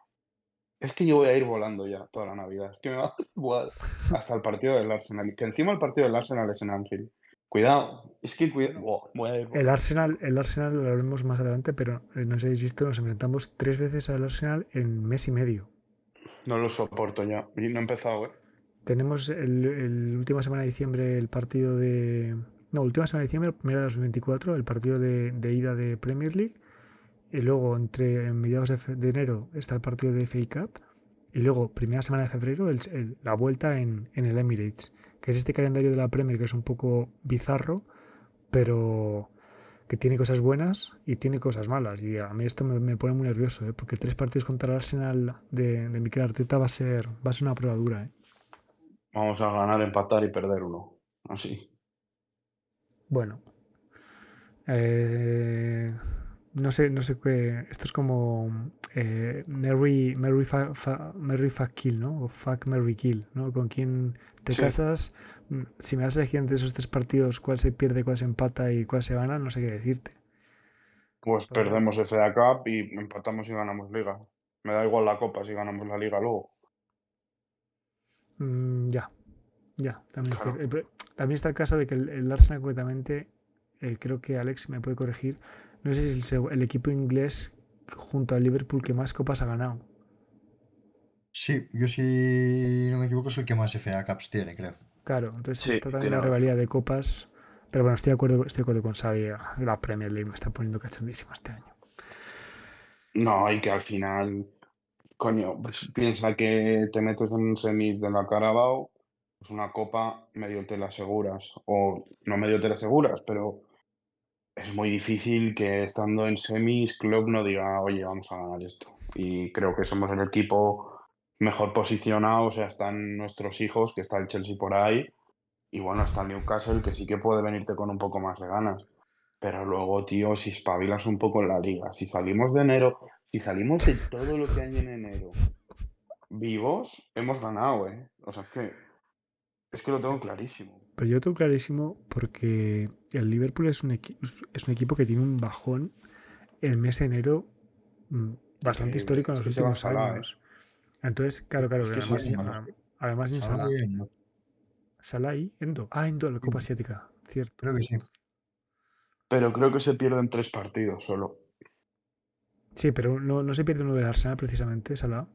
Speaker 3: Es que yo voy a ir volando ya toda la Navidad. Es que me va a igual hasta el partido del Arsenal. Y que encima el partido del Arsenal es en Anfield. Cuidado, es que cuidado.
Speaker 1: el Arsenal, el Arsenal lo hablaremos más adelante, pero eh, no sé si visto, nos enfrentamos tres veces al Arsenal en mes y medio.
Speaker 3: No lo soporto ya. Y no he empezado, ¿eh?
Speaker 1: Tenemos el, el última semana de diciembre el partido de. No, última semana de diciembre, primera de 2024, el partido de, de ida de Premier League y luego entre mediados de, enero está el partido de FA Cup y luego primera semana de febrero la vuelta en, el Emirates, que es este calendario de la Premier que es un poco bizarro, pero que tiene cosas buenas y tiene cosas malas. Y a mí esto me, pone muy nervioso, ¿eh? porque tres partidos contra el Arsenal de, de Mikel Arteta va a ser, va a ser una prueba dura. ¿eh?
Speaker 3: Vamos a ganar, empatar y perder uno. Así.
Speaker 1: Bueno. Eh, no sé, no sé qué. Esto es como eh, Mary, Mary, Fuck Kill, ¿no? O Fuck Mary Kill, ¿no? Con quién te casas. Mm, si me das a elegir entre esos tres partidos cuál se pierde, cuál se empata y cuál se gana, no sé qué decirte.
Speaker 3: Pues perdemos FA Cup y empatamos y ganamos Liga. Me da igual la Copa si ganamos la Liga luego.
Speaker 1: Mm, ya, ya. También, está, también, está, el caso de que el, Arsenal concretamente, eh, creo que Alex me puede corregir no sé si es el, equipo inglés junto al Liverpool que más copas ha ganado.
Speaker 2: Sí, yo si no me equivoco soy el que más FA Cups tiene, creo.
Speaker 1: Claro, entonces está también la rivalidad de copas. Pero bueno, estoy de acuerdo, estoy de acuerdo con Xavi. La Premier League me está poniendo cachondísima este año.
Speaker 3: No, y que al final, coño, pues piensa que te metes en semis de la Carabao, pues una copa medio te la aseguras. O no medio te la aseguras, pero es muy difícil que estando en semis, Club no diga, oye, vamos a ganar esto. Y creo que somos el equipo mejor posicionado, o sea, están nuestros hijos, que está el Chelsea por ahí, y bueno, está el Newcastle, que sí que puede venirte con un poco más de ganas. Pero luego, tío, si espabilas un poco en la liga, si salimos de enero, si salimos de todo lo que hay en enero vivos, hemos ganado, ¿eh? O sea, es que, es que lo tengo clarísimo.
Speaker 1: Pero yo tengo clarísimo porque el Liverpool es un, es un equipo que tiene un bajón el mes de enero mm, bastante histórico en los últimos años. Entonces, claro, claro, además, además en Salah. Salah y Endo. Ah, Endo, la Copa Asiática, cierto.
Speaker 2: Creo que sí.
Speaker 3: Pero creo que se pierden tres partidos solo.
Speaker 1: Sí, pero no, no se pierde uno de Arsenal precisamente, Salah.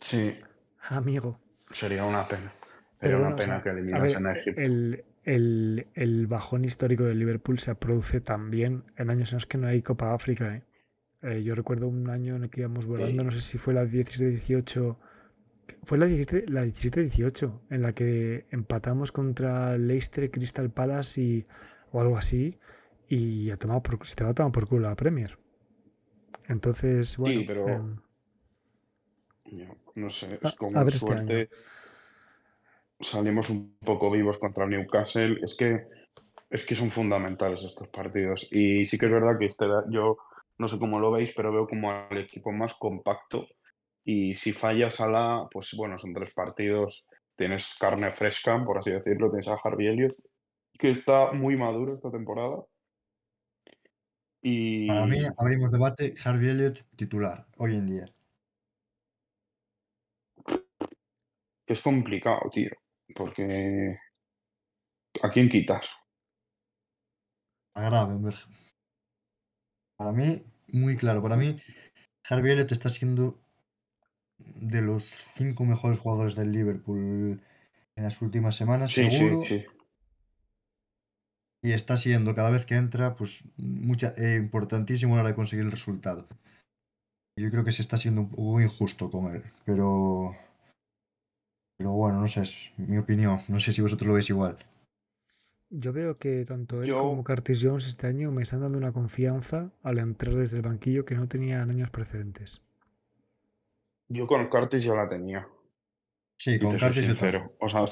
Speaker 3: Sí.
Speaker 1: Amigo.
Speaker 3: Sería una pena. Pero una pena que eliminasen a Egipto.
Speaker 1: El, el, bajón histórico del Liverpool se produce también en años en los que no hay Copa África. ¿eh? Eh, yo recuerdo un año en el que íbamos volando, no sé si fue la 17-18. Fue la 17-18, en la que empatamos contra Leicester, Crystal Palace y, o algo así, y ha tomado por, se te va a tomar por culo la Premier. Entonces, bueno.
Speaker 3: Sí, pero. Em, no sé, es como este suerte salimos un poco vivos contra Newcastle. Es que, es que son fundamentales estos partidos. Y sí que es verdad que este, yo no sé cómo lo veis, pero veo como al equipo más compacto. Y si fallas a la, pues bueno, son tres partidos. Tienes carne fresca, por así decirlo. Tienes a Harvey Elliott, que está muy maduro esta temporada. Y...
Speaker 2: Para mí, abrimos debate, Harvey Elliott titular, hoy en día.
Speaker 3: Es complicado, tío. Porque. ¿A quién quitar?
Speaker 2: A Gravenberg. Para mí, muy claro. Para mí, Harvey Elliott está siendo de los cinco mejores jugadores del Liverpool en las últimas semanas,
Speaker 3: Sí,
Speaker 2: seguro.
Speaker 3: sí, sí.
Speaker 2: Y está siendo cada vez que entra, pues mucha, eh, importantísimo a la hora de conseguir el resultado. Yo creo que se está siendo un poco injusto con él, pero. Pero bueno, no sé, es mi opinión. No sé si vosotros lo veis igual.
Speaker 1: Yo veo que tanto él
Speaker 3: Yo-
Speaker 1: como Curtis Jones este año me están dando una confianza al entrar desde el banquillo que no tenía en años precedentes.
Speaker 3: Yo con Curtis ya la tenía.
Speaker 2: Sí,
Speaker 3: y
Speaker 2: con Curtis
Speaker 3: sincero. O sea,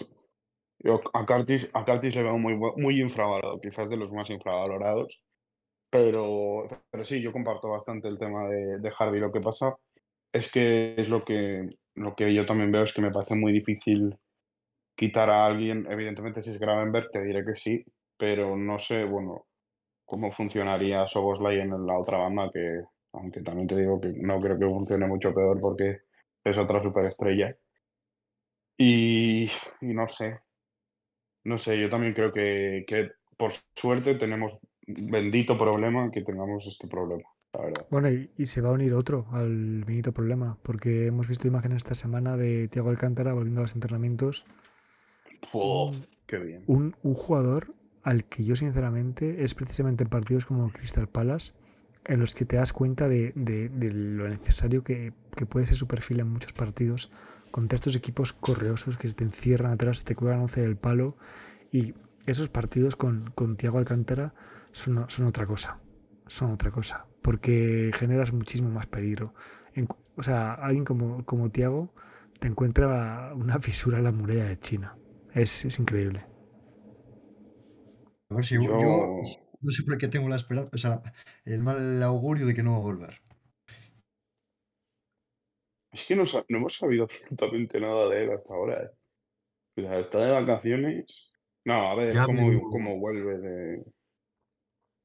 Speaker 3: yo a Curtis, a Curtis le veo muy, muy infravalorado, quizás de los más infravalorados. Pero, pero sí, yo comparto bastante el tema de, de Harvey. Lo que pasa es que es lo que, lo que yo también veo es que me parece muy difícil quitar a alguien. Evidentemente, si es Gravenberg, te diré que sí, pero no sé, bueno, cómo funcionaría Soboslai en la otra banda, que aunque también te digo que no creo que funcione mucho peor porque es otra superestrella. Y, y no sé, no sé, yo también creo que, que por suerte tenemos bendito problema que tengamos este problema, la verdad.
Speaker 1: Bueno, y, y se va a unir otro al benito problema, porque hemos visto imágenes esta semana de Thiago Alcántara volviendo a los entrenamientos. Un-
Speaker 3: qué bien.
Speaker 1: Un, un jugador al que yo sinceramente es precisamente en partidos como Crystal Palace en los que te das cuenta de, de- de lo necesario que, que puede ser su perfil en muchos partidos contra estos equipos correosos que se te encierran atrás, te cuelgan 11 del palo y esos partidos con, con Thiago Alcántara son, son otra cosa, son otra cosa, porque generas muchísimo más peligro. En o sea, alguien como, como Thiago te encuentra <laughs> una fisura en la muralla de China. Es, es increíble.
Speaker 2: A ver si yo,
Speaker 3: Yo,
Speaker 2: no sé por qué tengo la esperanza, o sea, el mal augurio de que no va a volver.
Speaker 3: es que no, no hemos sabido absolutamente nada de él hasta ahora. ¿eh? O sea, está de vacaciones. No, a ver
Speaker 2: Ya
Speaker 3: cómo vuelve de...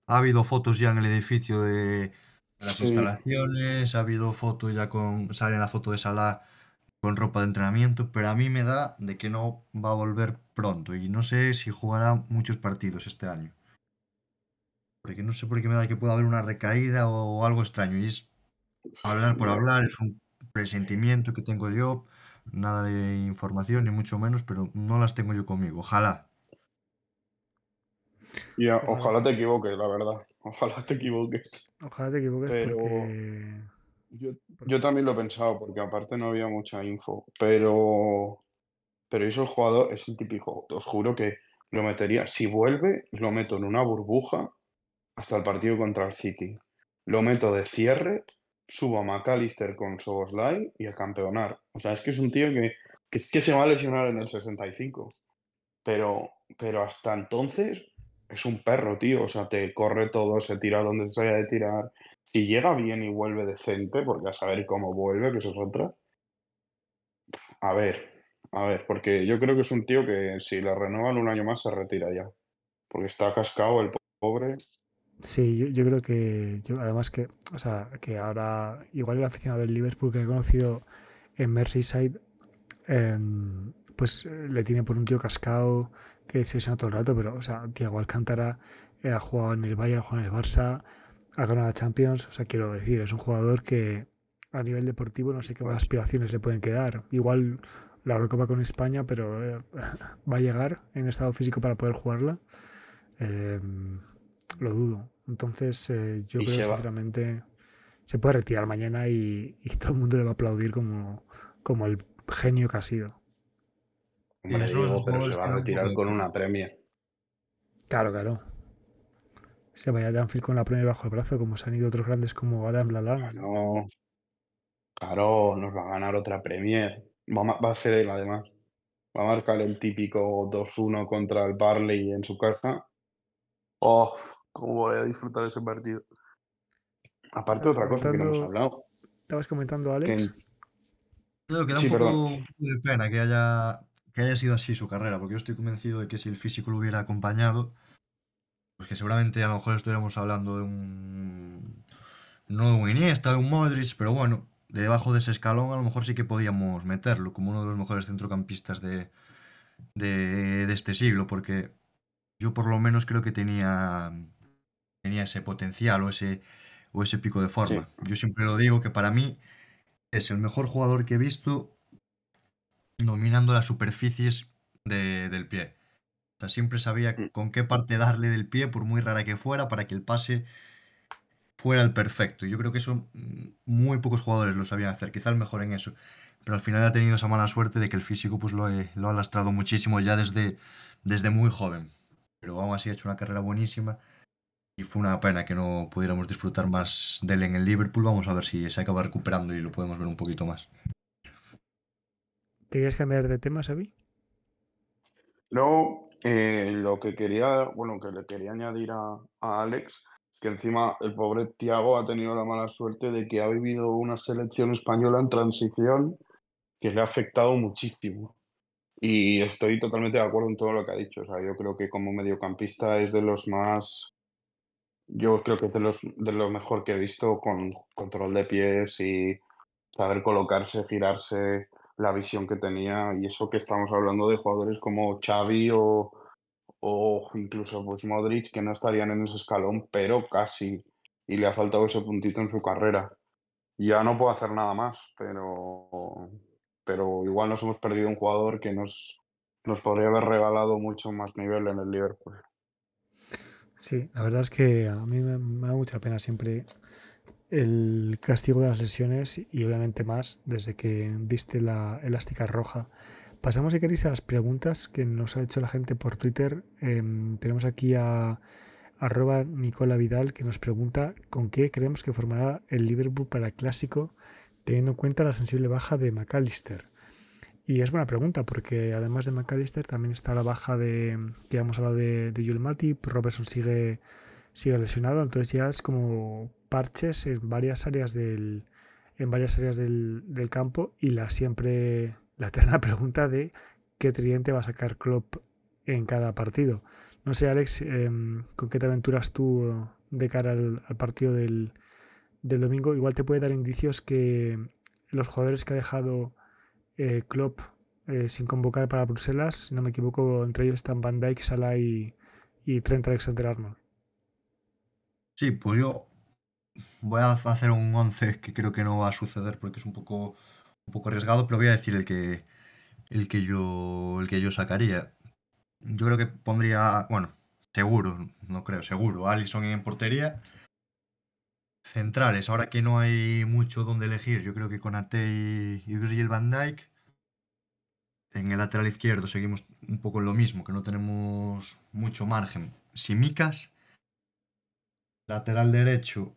Speaker 2: ha habido fotos ya en el edificio de las
Speaker 3: Sí,
Speaker 2: instalaciones, ha habido fotos ya con, sale la foto de Salah con ropa de entrenamiento, pero a mí me da de que no va a volver pronto y no sé si jugará muchos partidos este año. Porque no sé por qué me da que pueda haber una recaída o algo extraño. Y es hablar por hablar, es un presentimiento que tengo yo, nada de información ni mucho menos, pero no las tengo yo conmigo. Ojalá.
Speaker 3: Ya,
Speaker 1: Ojalá.
Speaker 3: te equivoques, la verdad. Ojalá te equivoques.
Speaker 1: Ojalá te equivoques
Speaker 3: Pero
Speaker 1: porque...
Speaker 3: yo, yo también lo he pensado, porque aparte no había mucha info. Pero, pero eso el jugador es el típico. Os juro que lo metería. Si vuelve, lo meto en una burbuja hasta el partido contra el City. Lo meto de cierre, subo a McAllister con Soboslai y a campeonar. O sea, es que es un tío que, que es que se va a lesionar en el 65. Pero, pero hasta entonces es un perro, tío. O sea, te corre todo, se tira donde se haya de tirar. Si llega bien y vuelve decente, porque a saber cómo vuelve, que eso es otra. A ver, a ver, porque yo creo que es un tío que si le renuevan un año más se retira ya. Porque está cascado el po- pobre.
Speaker 1: Sí, yo, yo creo que... Yo, además que... O sea, que ahora... Igual el aficionado del Liverpool que he conocido en Merseyside... em, pues eh, le tiene por un tío cascado que se lesiona todo el rato, pero, o sea, Thiago Alcántara eh, ha jugado en el Bayern, ha jugado en el Barça, ha ganado la Champions, o sea, quiero decir, es un jugador que a nivel deportivo no sé qué más aspiraciones le pueden quedar. Igual la Recopa con España, pero eh, <laughs> va a llegar en estado físico para poder jugarla. Eh, lo dudo. Entonces, eh, yo creo
Speaker 3: se
Speaker 1: sinceramente se puede retirar mañana y, y todo el mundo le va a aplaudir como, como el genio que ha sido.
Speaker 3: Hombre,
Speaker 2: Eso es
Speaker 3: digo, pero se va a
Speaker 2: un
Speaker 3: retirar con una Premier.
Speaker 1: Claro, claro. Se vaya a Danfield con la Premier bajo el brazo, como se han ido otros grandes como Adam Lallana.
Speaker 3: No, claro, nos va a ganar otra Premier. Va, a ma- va a ser él, además. Va a marcar el típico 2-1 contra el Barley en su casa. Oh, cómo voy a disfrutar ese partido. Aparte, otra cosa que no hemos hablado.
Speaker 1: estabas comentando,
Speaker 3: Que
Speaker 1: Alex.
Speaker 2: Que da un
Speaker 3: Sí, perdón.
Speaker 2: poco de pena que haya, que haya sido así su carrera, porque yo estoy convencido de que si el físico lo hubiera acompañado, pues que seguramente a lo mejor estuviéramos hablando de un. No de un Iniesta, de un Modric, pero bueno, debajo de ese escalón a lo mejor sí que podíamos meterlo como uno de los mejores centrocampistas de, de, de este siglo, porque yo por lo menos creo que tenía, tenía ese potencial o ese, o ese pico de
Speaker 3: Sí,
Speaker 2: forma. Yo siempre lo digo que para mí es el mejor jugador que he visto dominando las superficies de- del pie. O sea, siempre sabía
Speaker 3: Mm.
Speaker 2: con qué parte darle del pie, por muy rara que fuera, para que el pase fuera el perfecto. Yo creo que eso mm, muy pocos jugadores lo sabían hacer, quizá el mejor en eso. Pero al final ha tenido esa mala suerte de que el físico pues, lo, he- lo ha lastrado muchísimo ya desde, desde muy joven. Pero aún así ha hecho una carrera buenísima y fue una pena que no pudiéramos disfrutar más de él en el Liverpool. Vamos a ver si se acaba recuperando y lo podemos ver un poquito más.
Speaker 1: ¿Querías cambiar de tema, Xavi?
Speaker 3: No, eh, lo que quería, bueno, que le quería añadir a, a Alex, que encima el pobre Thiago ha tenido la mala suerte de que ha vivido una selección española en transición que le ha afectado muchísimo. Y estoy totalmente de acuerdo en todo lo que ha dicho. O sea, yo creo que como mediocampista es de los más, yo creo que es de los, de lo mejor que he visto con control de pies y saber colocarse, girarse, la visión que tenía. Y eso que estamos hablando de jugadores como Xavi o, o incluso pues Modric, que no estarían en ese escalón, pero casi. Y le ha faltado ese puntito en su carrera. Ya no puedo hacer nada más, pero, pero igual nos hemos perdido un jugador que nos, nos podría haber regalado mucho más nivel en el Liverpool.
Speaker 1: Sí, la verdad es que a mí me, me da mucha pena siempre el castigo de las lesiones y obviamente más desde que viste la elástica roja. Pasamos, si queréis, a las preguntas que nos ha hecho la gente por Twitter. Em, tenemos aquí a arroba Nicola Vidal que nos pregunta con qué creemos que formará el Liverpool para el clásico teniendo en cuenta la sensible baja de McAllister. Y es buena pregunta porque además de McAllister también está la baja de, que hemos hablado de, de Joel Matip, Robertson sigue, sigue lesionado, entonces ya es como parches en varias áreas del, en varias áreas del, del campo y la siempre <laughs> la eterna pregunta de qué tridente va a sacar Klopp en cada partido. No sé, Alex, eh, ¿con qué te aventuras tú de cara al, al partido del, del, domingo? Igual te puede dar indicios que los jugadores que ha dejado eh, Klopp eh, sin convocar para Bruselas, si no me equivoco, entre ellos están Van Dijk, Salah y, y Trent Alexander-Arnold.
Speaker 2: Sí, pues yo voy a hacer un 11 que creo que no va a suceder porque es un poco, un poco arriesgado, pero voy a decir el que, el que, yo, el que yo sacaría. Yo creo que pondría, bueno, seguro, no creo, seguro, Allison en portería. Centrales, ahora que no hay mucho donde elegir, yo creo que con Ate y, y Virgil van Dijk. En el lateral izquierdo seguimos un poco en lo mismo, que no tenemos mucho margen. Simicas. Lateral derecho,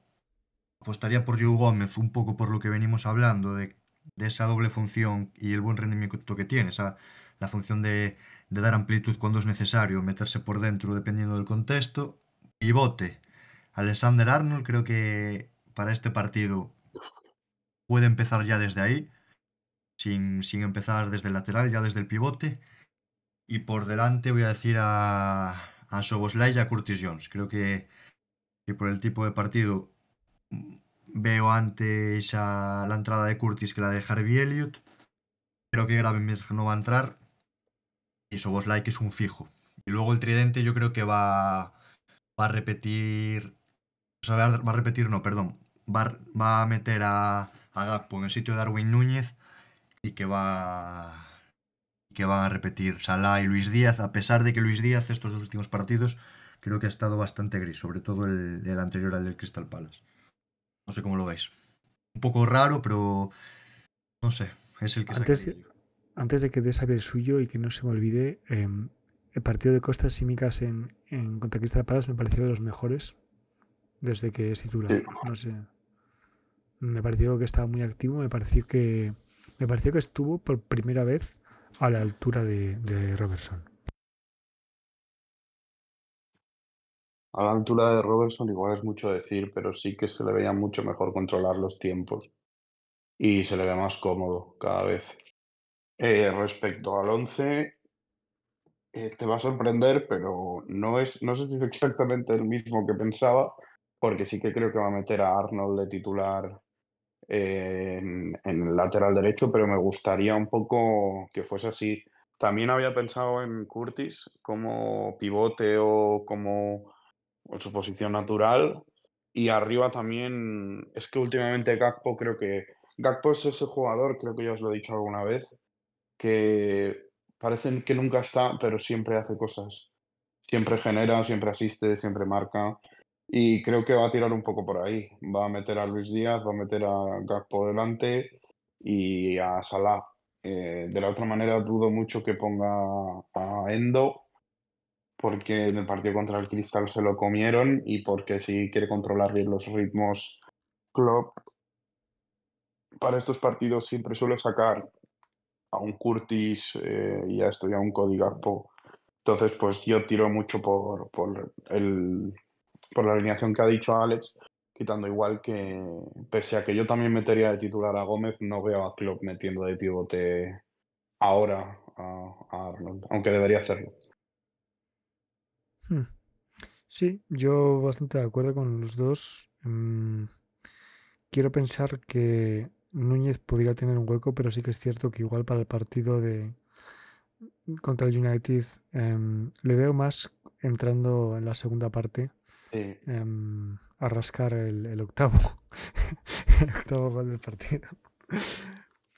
Speaker 2: apostaría por Joe Gómez, un poco por lo que venimos hablando, de, esa doble función y el buen rendimiento que tiene, esa, la función de, dar amplitud cuando es necesario, meterse por dentro dependiendo del contexto. Pivote, Alexander Arnold, creo que para este partido puede empezar ya desde ahí, sin, sin empezar desde el lateral, ya desde el pivote. Y por delante voy a decir a, a y a Curtis Jones. Creo que, que por el tipo de partido veo antes a la entrada de Curtis que la de Harvey Elliott. Creo que Gravenberch no va a entrar. Y Soboslai que es un fijo. Y luego el tridente yo creo que va, va a repetir... O va a repetir, no, perdón. Va, a meter a, a en el sitio de Darwin Núñez y que va que van a repetir Salah y Luis Díaz, a pesar de que Luis Díaz estos dos últimos partidos creo que ha estado bastante gris, sobre todo el, el anterior al del Crystal Palace. No sé cómo lo veis. Un poco raro, pero no sé, es el que
Speaker 1: antes de, antes de que des el suyo y que no se me olvide, eh, el partido de Costas Simicas en, en contra Crystal Palace me pareció de los mejores desde que es titular. Sí. No sé. Me pareció que estaba muy activo, me pareció que me pareció que estuvo por primera vez a la altura de, de Robertson.
Speaker 3: A la altura de Robertson igual es mucho decir, pero sí que se le veía mucho mejor controlar los tiempos y se le ve más cómodo cada vez. Eh, respecto al 11, eh, te va a sorprender, pero no, es, no sé si es exactamente el mismo que pensaba, porque sí que creo que va a meter a Arnold de titular eh, en, en, el lateral derecho, pero me gustaría un poco que fuese así. También había pensado en Curtis como pivote o como en su posición natural. Y arriba también, es que últimamente Gakpo creo que... Gakpo es ese jugador, creo que ya os lo he dicho alguna vez, que parece que nunca está, pero siempre hace cosas. Siempre genera, siempre asiste, siempre marca. Y creo que va a tirar un poco por ahí. Va a meter a Luis Díaz, va a meter a Gakpo delante y a Salah. Eh, de la otra manera, dudo mucho que ponga a Endo, porque en el partido contra el Cristal se lo comieron y porque si quiere controlar bien los ritmos Klopp, para estos partidos siempre suele sacar a un Curtis eh, y a esto y a un Cody. Entonces, pues yo tiro mucho por, por, el, por la alineación que ha dicho Alex, quitando igual que, pese a que yo también metería de titular a Gómez, no veo a Klopp metiendo de pivote ahora a, Arnold, aunque debería hacerlo.
Speaker 1: Hmm. Sí, yo bastante de acuerdo con los dos. Mm, quiero pensar que Núñez podría tener un hueco, pero sí que es cierto que igual para el partido de contra el United em, le veo más entrando en la segunda parte em, a rascar el, octavo <laughs> el octavo gol del partido.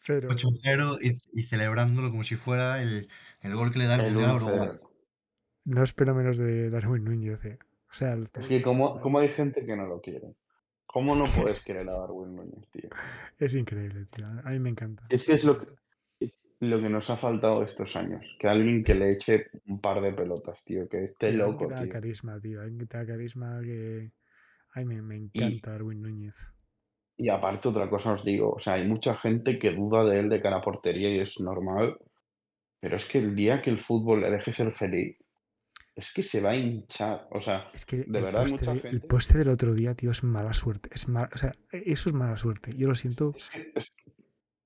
Speaker 2: Pero... 8-0 y, celebrándolo como si fuera el, gol que le da el, el
Speaker 1: No espero menos de Darwin Núñez. Eh. O sea,
Speaker 3: es que como hay gente que no lo quiere. ¿Cómo no puedes querer a Darwin Núñez, tío?
Speaker 1: Es increíble, tío. A mí me encanta.
Speaker 3: Es que es lo que, lo que nos ha faltado estos años. Que alguien que le eche un par de pelotas, tío. Que esté loco,
Speaker 1: que
Speaker 3: tío.
Speaker 1: carisma, tío. Alguien que te da carisma que... Ay, me, me encanta Darwin Núñez.
Speaker 3: Y aparte otra cosa os digo. O sea, hay mucha gente que duda de él de cara a portería y es normal. Pero es que el día que el fútbol le deje ser feliz, es que se va a hinchar. O sea,
Speaker 1: es que de verdad, mucha gente... El poste del otro día, tío, es mala suerte. Es o sea, eso es mala suerte. Yo lo siento.
Speaker 3: Es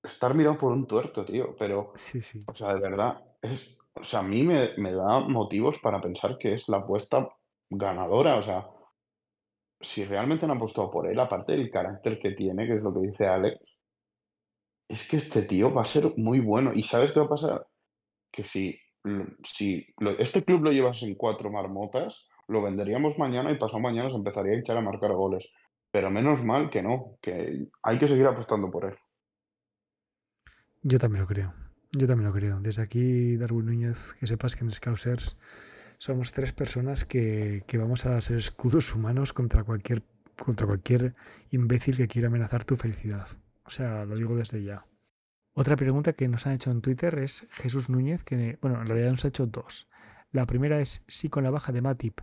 Speaker 3: estar mirado por un tuerto, tío. Pero.
Speaker 1: Sí, sí.
Speaker 3: O sea, de verdad. o sea, a mí me, me da motivos para pensar que es la apuesta ganadora. O sea, si realmente han apostado por él, aparte del carácter que tiene, que es lo que dice Alex, es que este tío va a ser muy bueno. ¿Y sabes qué va a pasar? Que si si este club lo llevas en cuatro marmotas, lo venderíamos mañana y pasado mañana se empezaría a echar a marcar goles. Pero menos mal que no, que hay que seguir apostando por él.
Speaker 1: Yo también lo creo. Yo también lo creo. Desde aquí, Darwin Núñez, que sepas que en Scousers somos tres personas que, que vamos a ser escudos humanos contra cualquier, contra cualquier imbécil que quiera amenazar tu felicidad. O sea, lo digo desde ya. Otra pregunta que nos han hecho en Twitter es Jesús Núñez, que bueno, en realidad nos ha hecho dos. La primera es si con la baja de Matip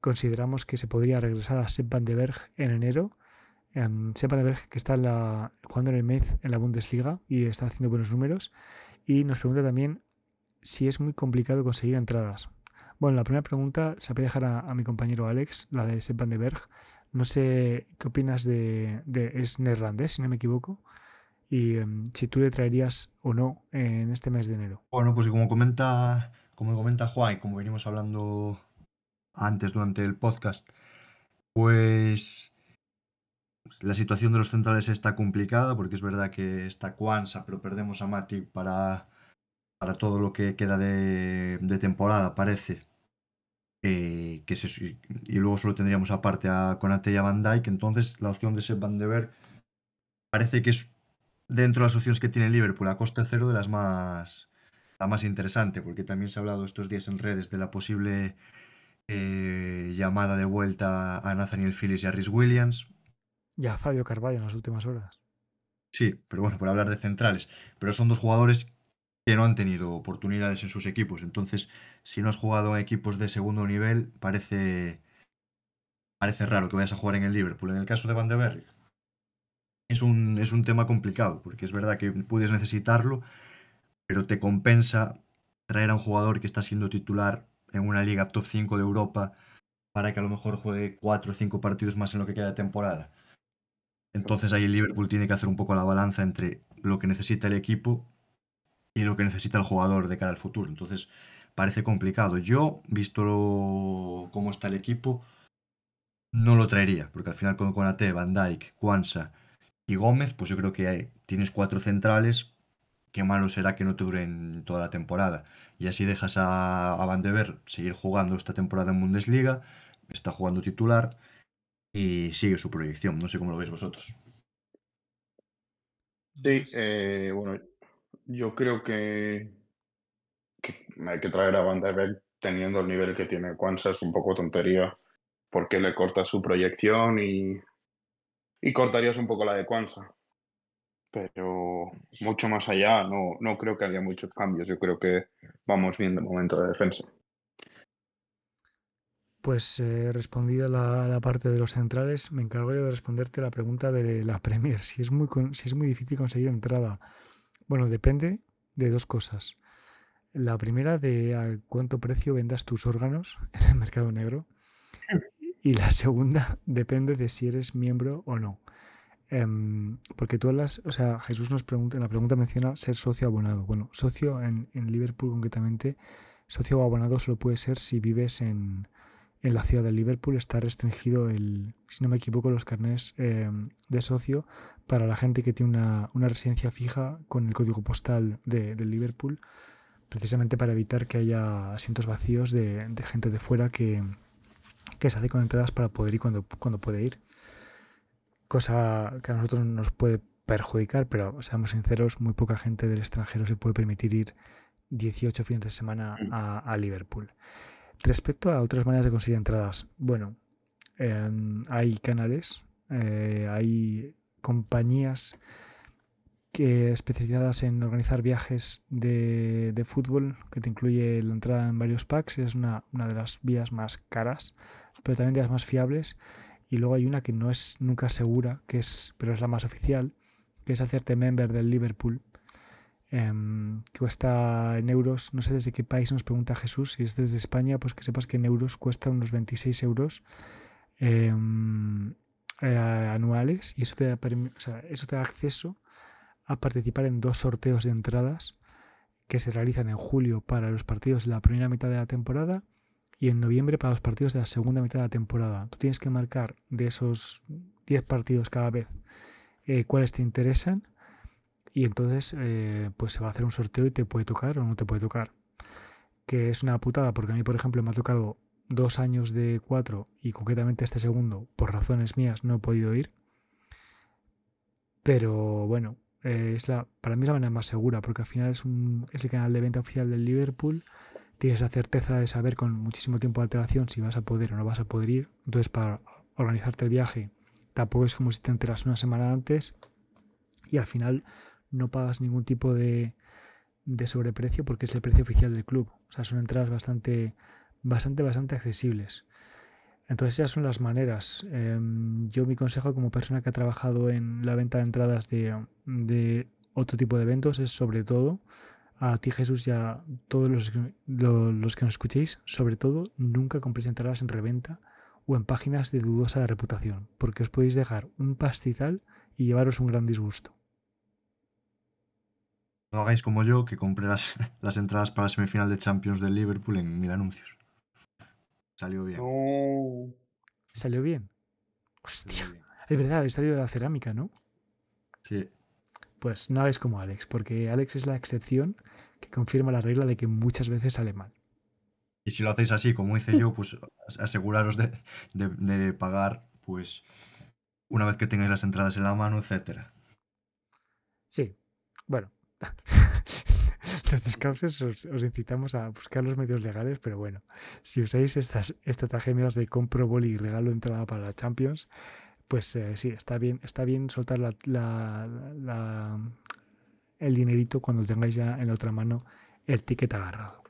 Speaker 1: consideramos que se podría regresar a Sepp van de Berg en enero. Um, Sepp van de Berg que está jugando en el Metz en la Bundesliga y está haciendo buenos números. Y nos pregunta también si es muy complicado conseguir entradas. Bueno, la primera pregunta se la voy a dejar a, mi compañero Alex, la de Sepp van de Berg. No sé qué opinas de, de es neerlandés, si no me equivoco y em, si tú le traerías o no en este mes de enero.
Speaker 2: Bueno, pues como comenta, como comenta Juan y como venimos hablando antes durante el podcast, pues la situación de los centrales está complicada porque es verdad que está Kwanza, pero perdemos a Mati para, para todo lo que queda de, temporada, parece. que y luego solo tendríamos aparte a Konate y a Van Dijk, entonces la opción de Seb Van de Ver parece que es dentro de las opciones que tiene Liverpool a coste cero de las más la más interesante, porque también se ha hablado estos días en redes de la posible eh, llamada de vuelta a Nathaniel Phillips y a Rhys Williams.
Speaker 1: Y a Fabio Carvalho en las últimas horas.
Speaker 2: Sí, pero bueno, por hablar de centrales. Pero son dos jugadores que no han tenido oportunidades en sus equipos. Entonces, si no has jugado en equipos de segundo nivel, parece, parece raro que vayas a jugar en el Liverpool. En el caso de Van de Berry, es un, es un tema complicado, porque es verdad que puedes necesitarlo, pero te compensa traer a un jugador que está siendo titular en una liga top 5 de Europa para que a lo mejor juegue 4 o 5 partidos más en lo que queda de temporada. Entonces ahí el Liverpool tiene que hacer un poco la balanza entre lo que necesita el equipo y lo que necesita el jugador de cara al futuro. Entonces parece complicado. Yo, visto cómo está el equipo, no lo traería, porque al final con Conate, Van Dijk, Kwanza y Gómez, pues yo creo que tienes cuatro centrales. Qué malo será que no te duren toda la temporada. Y así dejas a, a Van de Ver seguir jugando esta temporada en Bundesliga. Está jugando titular y sigue su proyección. No sé cómo lo veis vosotros.
Speaker 3: Sí, eh, bueno, yo creo que hay que traer a Van de Beek teniendo el nivel que tiene Kwanzaa es un poco tontería porque le corta su proyección y, y cortarías un poco la de Kwanzaa. Pero mucho más allá no, no creo que haya muchos cambios. Yo creo que vamos bien de momento de defensa.
Speaker 1: Pues eh, respondida la, la, parte de los centrales, me encargo yo de responderte la pregunta de la Premier. Si es muy, si es muy difícil conseguir entrada. Bueno, depende de dos cosas. La primera de a cuánto precio vendas tus órganos en el mercado negro. Y la segunda <laughs> depende de si eres miembro o no. Um, porque tú hablas, o sea, Jesús nos pregunta, en la pregunta menciona ser socio abonado. Bueno, socio en, en Liverpool concretamente, socio abonado solo puede ser si vives en, en la ciudad de Liverpool está restringido el, si no me equivoco, los carnés eh, de socio para la gente que tiene una, una residencia fija con el código postal de, Liverpool, precisamente para evitar que haya asientos vacíos de gente de fuera que, que, se hace con entradas para poder ir cuando, cuando puede ir. Cosa que a nosotros nos puede perjudicar, pero seamos sinceros, muy poca gente del extranjero se puede permitir ir 18 fines de semana a, a Liverpool. Respecto a otras maneras de conseguir entradas, bueno, eh, hay canales, eh, hay compañías que especializadas en organizar viajes de, de, fútbol, que te incluye la entrada en varios packs, es una, una, de las vías más caras, pero también de las más fiables. Y luego hay una que no es nunca segura, que es, pero es la más oficial, que es hacerte member del Liverpool eh, que cuesta en euros, no sé desde qué país nos pregunta Jesús, si es desde España, pues que sepas que en euros cuesta unos 26 euros eh, eh, anuales y eso te da acceso a participar en dos sorteos de entradas que se realizan en julio para los partidos de la primera mitad de la temporada y en noviembre para los partidos de la segunda mitad de la temporada. Tú tienes que marcar de esos 10 partidos cada vez eh, cuáles te interesan y entonces eh, pues se va a hacer un sorteo y te puede tocar o no te puede tocar. Que es una putada porque a mí, por ejemplo, me ha tocado dos años de cuatro y concretamente este segundo, por razones mías, no he podido ir. Pero bueno, eh, es la, para mí la manera más segura porque al final es, un, es el canal de venta oficial del Liverpool. Tienes la certeza de saber con muchísimo tiempo de alteración si vas a poder o no vas a poder ir. Entonces, para organizarte el viaje, tampoco es como si te enteras una semana antes. Y al final no pagas ningún tipo de, de sobreprecio porque es el precio oficial del club. O sea, son entradas bastante, bastante, bastante accesibles. Entonces esas son las maneras. Eh, yo mi consejo como persona que ha trabajado en la venta de entradas de, de, otro tipo de eventos es sobre todo, a ti Jesús y a todos los, que nos escuchéis, sobre todo nunca compréis entradas en reventa o en páginas de dudosa reputación, porque os podéis dejar un pastizal y llevaros un gran disgusto.
Speaker 2: No hagáis como yo, que compré las, <laughs> las entradas para la semifinal de Champions del Liverpool en mil anuncios. Salió bien.
Speaker 3: No.
Speaker 1: ¿Salió bien? Hostia. Salió bien. Es verdad, el estadio de la cerámica, ¿no?
Speaker 2: Sí.
Speaker 1: Pues no hagáis como Alex, porque Alex es la excepción que confirma la regla de que muchas veces sale mal.
Speaker 2: Y si lo hacéis así, como hice yo, pues aseguraros de, de, de pagar, pues, una vez que tengáis las entradas en la mano, etcétera.
Speaker 1: Sí. Bueno, los descauses os, os, incitamos a buscar los medios legales, pero bueno, si usáis estas estratagemas de compro boli y regalo entrada para la Champions, pues eh, sí, está bien, está bien soltar la, la, el dinerito cuando tengáis ya en la otra mano el ticket agarrado.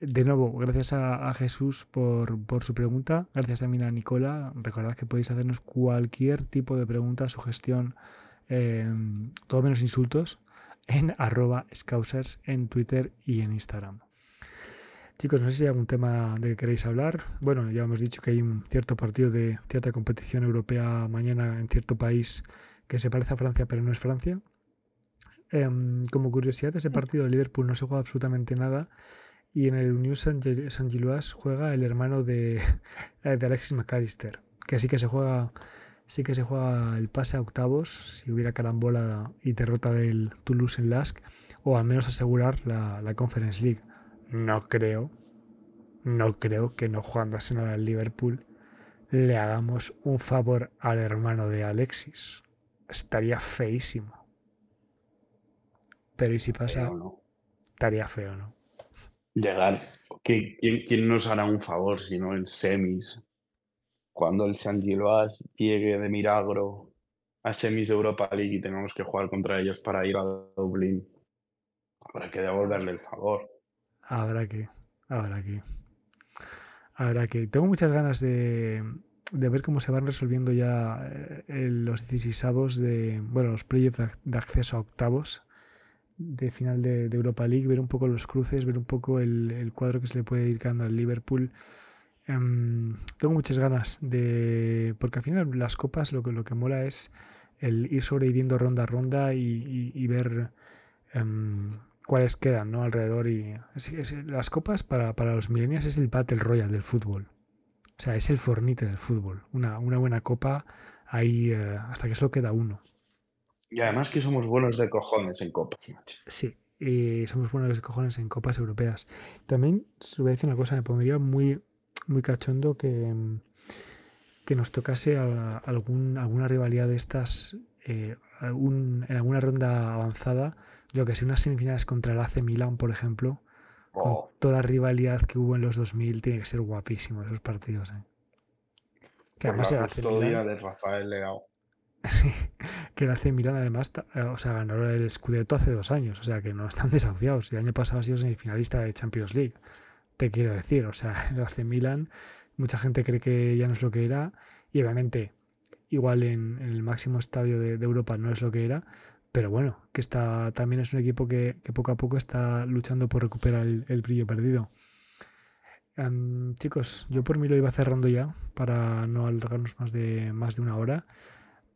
Speaker 1: De nuevo, gracias a, a Jesús por, por, su pregunta. Gracias también a Nicola. Recordad que podéis hacernos cualquier tipo de pregunta, sugestión, eh, todo menos insultos en arroba scousers en Twitter y en Instagram. Chicos, no sé si hay algún tema de que queréis hablar. Bueno, ya hemos dicho que hay un cierto partido de cierta competición europea mañana en cierto país que se parece a Francia, pero no es Francia. Eh, como curiosidad, ese partido de Liverpool no se juega absolutamente nada. Y en el Unión San Gilois juega el hermano de, <laughs> de Alexis McAllister, que sí que se juega sí que se juega el pase a octavos si hubiera carambola y derrota del Toulouse en Lask o al menos asegurar la, la Conference League. No creo, no creo que no jugando a nada el Liverpool le hagamos un favor al hermano de Alexis. Estaría feísimo. Pero ¿y si pasa?
Speaker 3: Feo, ¿no?
Speaker 1: Estaría feo, ¿no?
Speaker 3: Llegar. ¿Quién, quién nos hará un favor si no en semis? Cuando el San Gilbas llegue de milagro a semis Europa League y tengamos que jugar contra ellos para ir a Dublín. Habrá que devolverle el favor.
Speaker 1: Habrá que, habrá que. Habrá que. Tengo muchas ganas de, ver cómo se van resolviendo ya eh, los 16 de. Bueno, los playoffs de acceso a octavos de final de, Europa League, ver un poco los cruces, ver un poco el, cuadro que se le puede ir quedando al Liverpool. Em, tengo muchas ganas de. Porque al final las copas lo que, lo que mola es el ir sobreviviendo ronda a ronda y, ver em, cuáles quedan ¿no? alrededor. Y las copas para, los millennials es el Battle Royale del fútbol. O sea, es el fornite del fútbol. Una, una buena copa ahí eh, hasta que solo queda uno.
Speaker 3: Y además que somos buenos de cojones en copas,
Speaker 1: Sí, y somos buenos de cojones en copas europeas. También, si voy a decir una cosa, me pondría muy, muy cachondo que, que nos tocase algún, alguna rivalidad de estas eh, en alguna ronda avanzada, yo que sé, unas semifinales contra el AC Milan, por ejemplo, con oh. toda la rivalidad que hubo en los 2000, tiene que ser guapísimo esos partidos. ¿eh?
Speaker 3: Que además el AC Milan, de Rafael Leao. <laughs>
Speaker 1: Sí, que el AC Milan además, eh, o sea, ganó el Scudetto hace dos años, o sea, que no están desahuciados. El año pasado ha sido semifinalista de Champions League, te quiero decir, o sea, <laughs> el AC Milan, mucha gente cree que ya no es lo que era, y obviamente, igual en, el máximo estadio de, Europa no es lo que era, pero bueno, que está también es un equipo que, poco a poco está luchando por recuperar el, brillo perdido. Chicos, yo por mí lo iba cerrando ya para no alargarnos más de, más de una hora.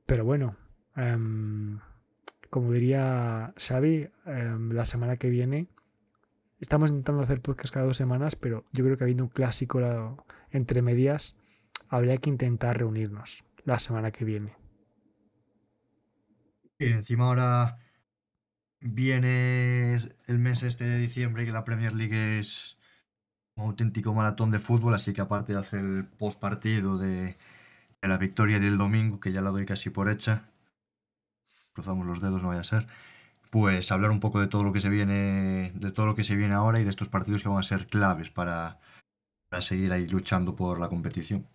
Speaker 1: Pero bueno, como diría Xavi, la semana que viene estamos intentando hacer podcast cada dos semanas, pero yo creo que habiendo un clásico entre medias, habría que intentar reunirnos la semana que viene.
Speaker 2: Y encima ahora viene el mes este de diciembre que la Premier League es un auténtico maratón de fútbol, así que aparte de hacer el post partido de la victoria del domingo, que ya la doy casi por hecha, cruzamos los dedos, no vaya a ser, pues hablar un poco de todo lo que se viene, de todo lo que se viene ahora y de estos partidos que van a ser claves para, seguir ahí luchando por la competición.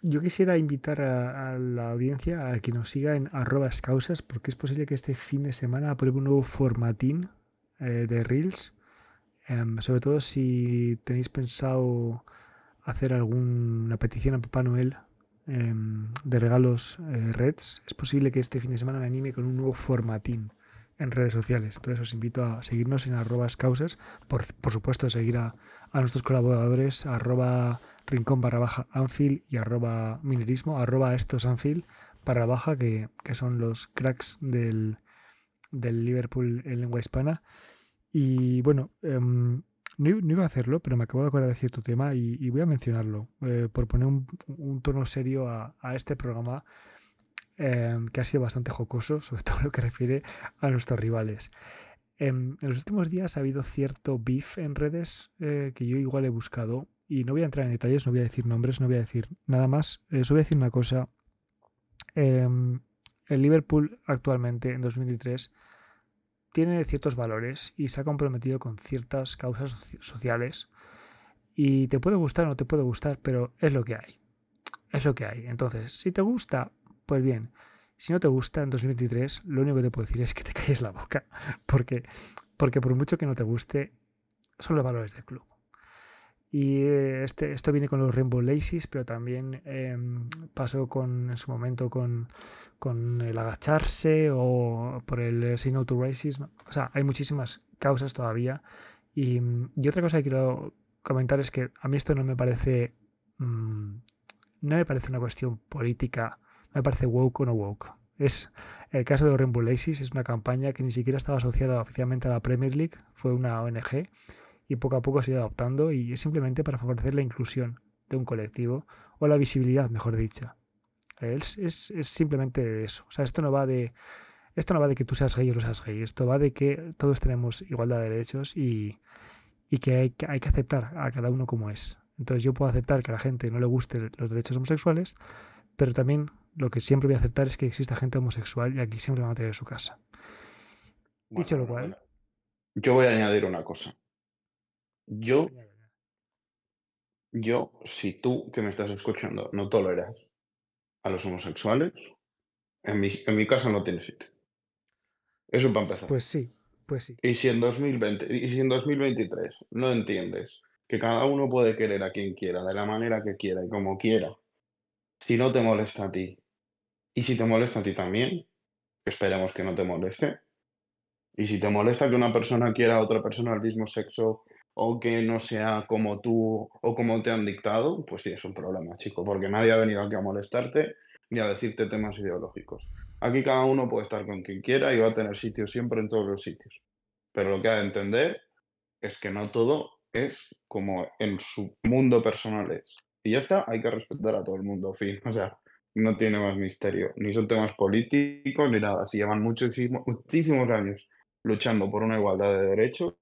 Speaker 1: Yo quisiera invitar a, la audiencia a que nos siga en arroba causas, porque es posible que este fin de semana apruebe un nuevo formatín eh, de Reels. Em, sobre todo si tenéis pensado hacer alguna petición a Papá Noel Em, de regalos eh, Reds, es posible que este fin de semana me anime con un nuevo formatín en redes sociales. Entonces os invito a seguirnos en arroba causas, por, por, supuesto seguir a, nuestros colaboradores arroba rincón barra baja anfield y arroba minerismo, arroba estos anfield barra baja, que, son los cracks del, del Liverpool en lengua hispana. Y bueno, em, no, iba a hacerlo, pero me acabo de acordar de cierto tema y, voy a mencionarlo eh, por poner un, tono serio a, este programa em, que ha sido bastante jocoso, <laughs> sobre todo lo que refiere a nuestros rivales. Em, en, los últimos días ha habido cierto beef en redes eh, que yo igual he buscado y no voy a entrar en detalles, no voy a decir nombres, no voy a decir nada más. Eh, voy a decir una cosa. Em, el Liverpool actualmente en 2023 tiene ciertos valores y se ha comprometido con ciertas causas sociales y te puede gustar o no te puede gustar, pero es lo que hay. Es lo que hay. Entonces, si te gusta, pues bien. Si no te gusta en 2023, lo único que te puedo decir es que te <laughs> calles la boca, porque, porque por mucho que no te guste, son los valores del club. Y este, esto viene con los Rainbow Laces, pero también em, pasó con, en su momento con, con, el agacharse o por el Say No to Racism. O sea, hay muchísimas causas todavía. Y, otra cosa que quiero comentar es que a mí esto no me parece. Mm, no me parece una cuestión política, me parece woke o no woke. Es el caso de Rainbow Laces, es una campaña que ni siquiera estaba asociada oficialmente a la Premier League, fue una ONG y poco a poco se ha ido adoptando y es simplemente para favorecer la inclusión de un colectivo o la visibilidad, mejor dicha. Es, es, simplemente eso. O sea, esto no va de. Esto no va de que tú seas gay o no seas gay. Esto va de que todos tenemos igualdad de derechos y, que, hay, que hay que aceptar a cada uno como es. Entonces yo puedo aceptar que a la gente no le gusten los derechos homosexuales, pero también lo que siempre voy a aceptar es que exista gente homosexual y aquí siempre va a tener su casa. Dicho lo cual.
Speaker 3: Yo voy a añadir una cosa. Yo, yo, si tú que me estás escuchando no toleras a los homosexuales, en mi, en mi casa no tiene sitio. Eso para empezar.
Speaker 1: Pues sí, pues sí.
Speaker 3: Y si en 2020, y si en 2023 no entiendes que cada uno puede querer a quien quiera, de la manera que quiera y como quiera, si no te molesta a ti, y si te molesta a ti también, esperemos que no te moleste, y si te molesta que una persona quiera a otra persona del mismo sexo o que no sea como tú o como te han dictado, pues sí es un problema, chico, porque nadie ha venido aquí a molestarte ni a decirte temas ideológicos. Aquí cada uno puede estar con quien quiera y va a tener sitio siempre en todos los sitios. Pero lo que ha de entender es que no todo es como en su mundo personal es. Y ya está, hay que respetar a todo el mundo, fin. O sea, no tiene más misterio. Ni son temas políticos ni nada. Si llevan muchísimos, muchísimos años luchando por una igualdad de derechos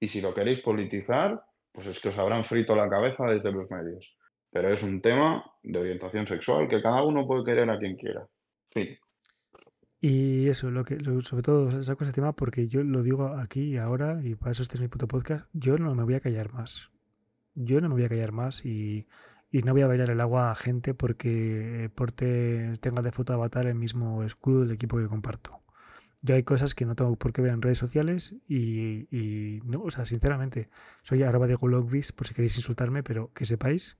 Speaker 3: y si lo queréis politizar, pues es que os habrán frito la cabeza desde los medios. Pero es un tema de orientación sexual que cada uno puede querer a quien quiera. Fin.
Speaker 1: Y eso, lo que, sobre todo saco ese tema porque yo lo digo aquí y ahora, y para eso este es mi puto podcast, yo no me voy a callar más. Yo no me voy a callar más y, y no voy a bailar el agua a gente porque porte, tenga de foto avatar el mismo escudo del equipo que comparto. Yo hay cosas que no tengo por qué ver en redes sociales y, y no, o sea, sinceramente, soy arroba de Gologvis por si queréis insultarme, pero que sepáis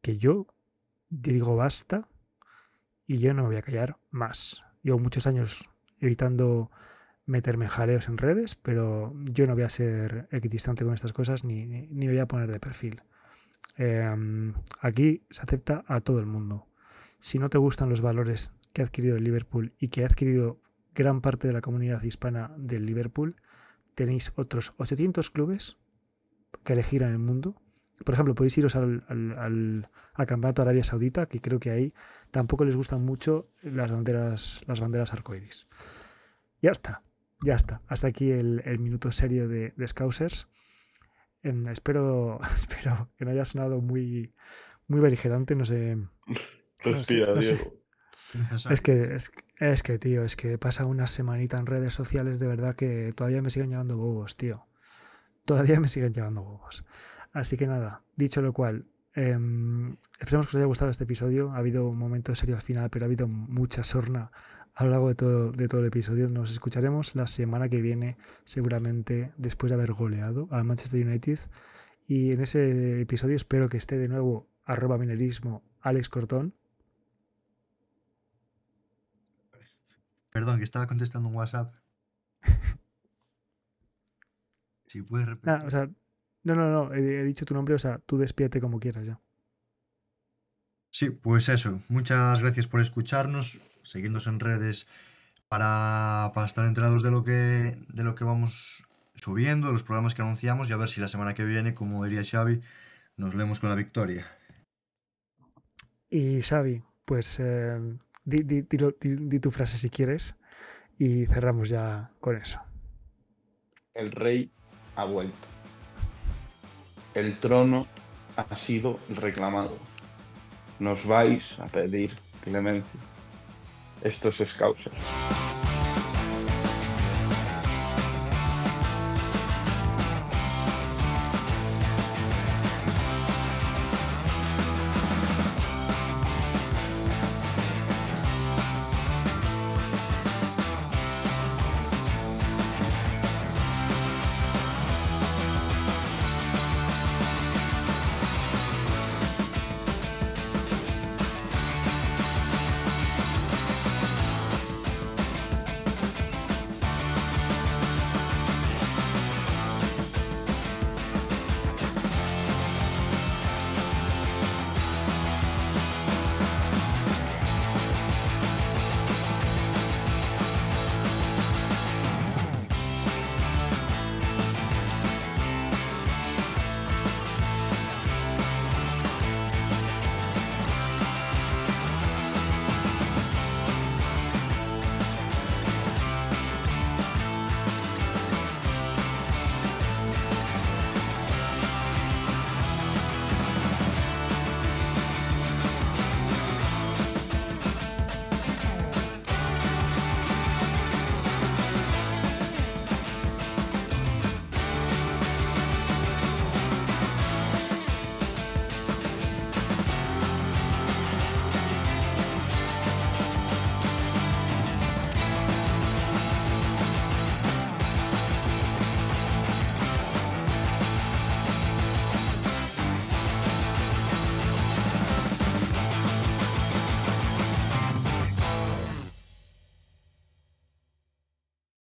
Speaker 1: que yo digo basta y yo no me voy a callar más. Llevo muchos años evitando meterme jaleos en redes, pero yo no voy a ser equidistante con estas cosas ni, ni, voy a poner de perfil. Eh, aquí se acepta a todo el mundo. Si no te gustan los valores que ha adquirido el Liverpool y que ha adquirido gran parte de la comunidad hispana del Liverpool, tenéis otros 800 clubes que elegir en el mundo por ejemplo, podéis iros al, al, campeonato de Arabia Saudita, que creo que ahí tampoco les gustan mucho las banderas, las banderas arcoiris. Ya está, ya está. Hasta aquí el, el minuto serio de, de Scousers. En, espero, <laughs> espero que no haya sonado muy, muy beligerante, no sé. <laughs>
Speaker 3: No sé, no sé.
Speaker 1: Es que, es, es que, tío, es que pasa una semanita en redes sociales de verdad que todavía me siguen llevando bobos, tío. Todavía me siguen llevando bobos. Así que nada, dicho lo cual, eh, esperemos que os haya gustado este episodio. Ha habido un momento serio al final, pero ha habido mucha sorna a lo largo de todo, de todo el episodio. Nos escucharemos la semana que viene, seguramente después de haber goleado al Manchester United. Y en ese episodio espero que esté de nuevo arroba minerismo Alex Cortón.
Speaker 2: Perdón, que estaba contestando un WhatsApp. <laughs> si puedes repetir.
Speaker 1: Nah, o sea, no, no, no, he, he, dicho tu nombre, o sea, tú despídete como quieras ya.
Speaker 2: Sí, pues eso. Muchas gracias por escucharnos, seguirnos en redes para, para estar enterados de lo, que, de lo que vamos subiendo, los programas que anunciamos y a ver si la semana que viene, como diría Xavi, nos leemos con la victoria.
Speaker 1: Y Xavi, pues eh, di, di, di, di, tu frase si quieres y cerramos ya con eso.
Speaker 3: El rey ha vuelto. El trono ha sido reclamado. Nos vais a pedir clemencia. Estos scousers.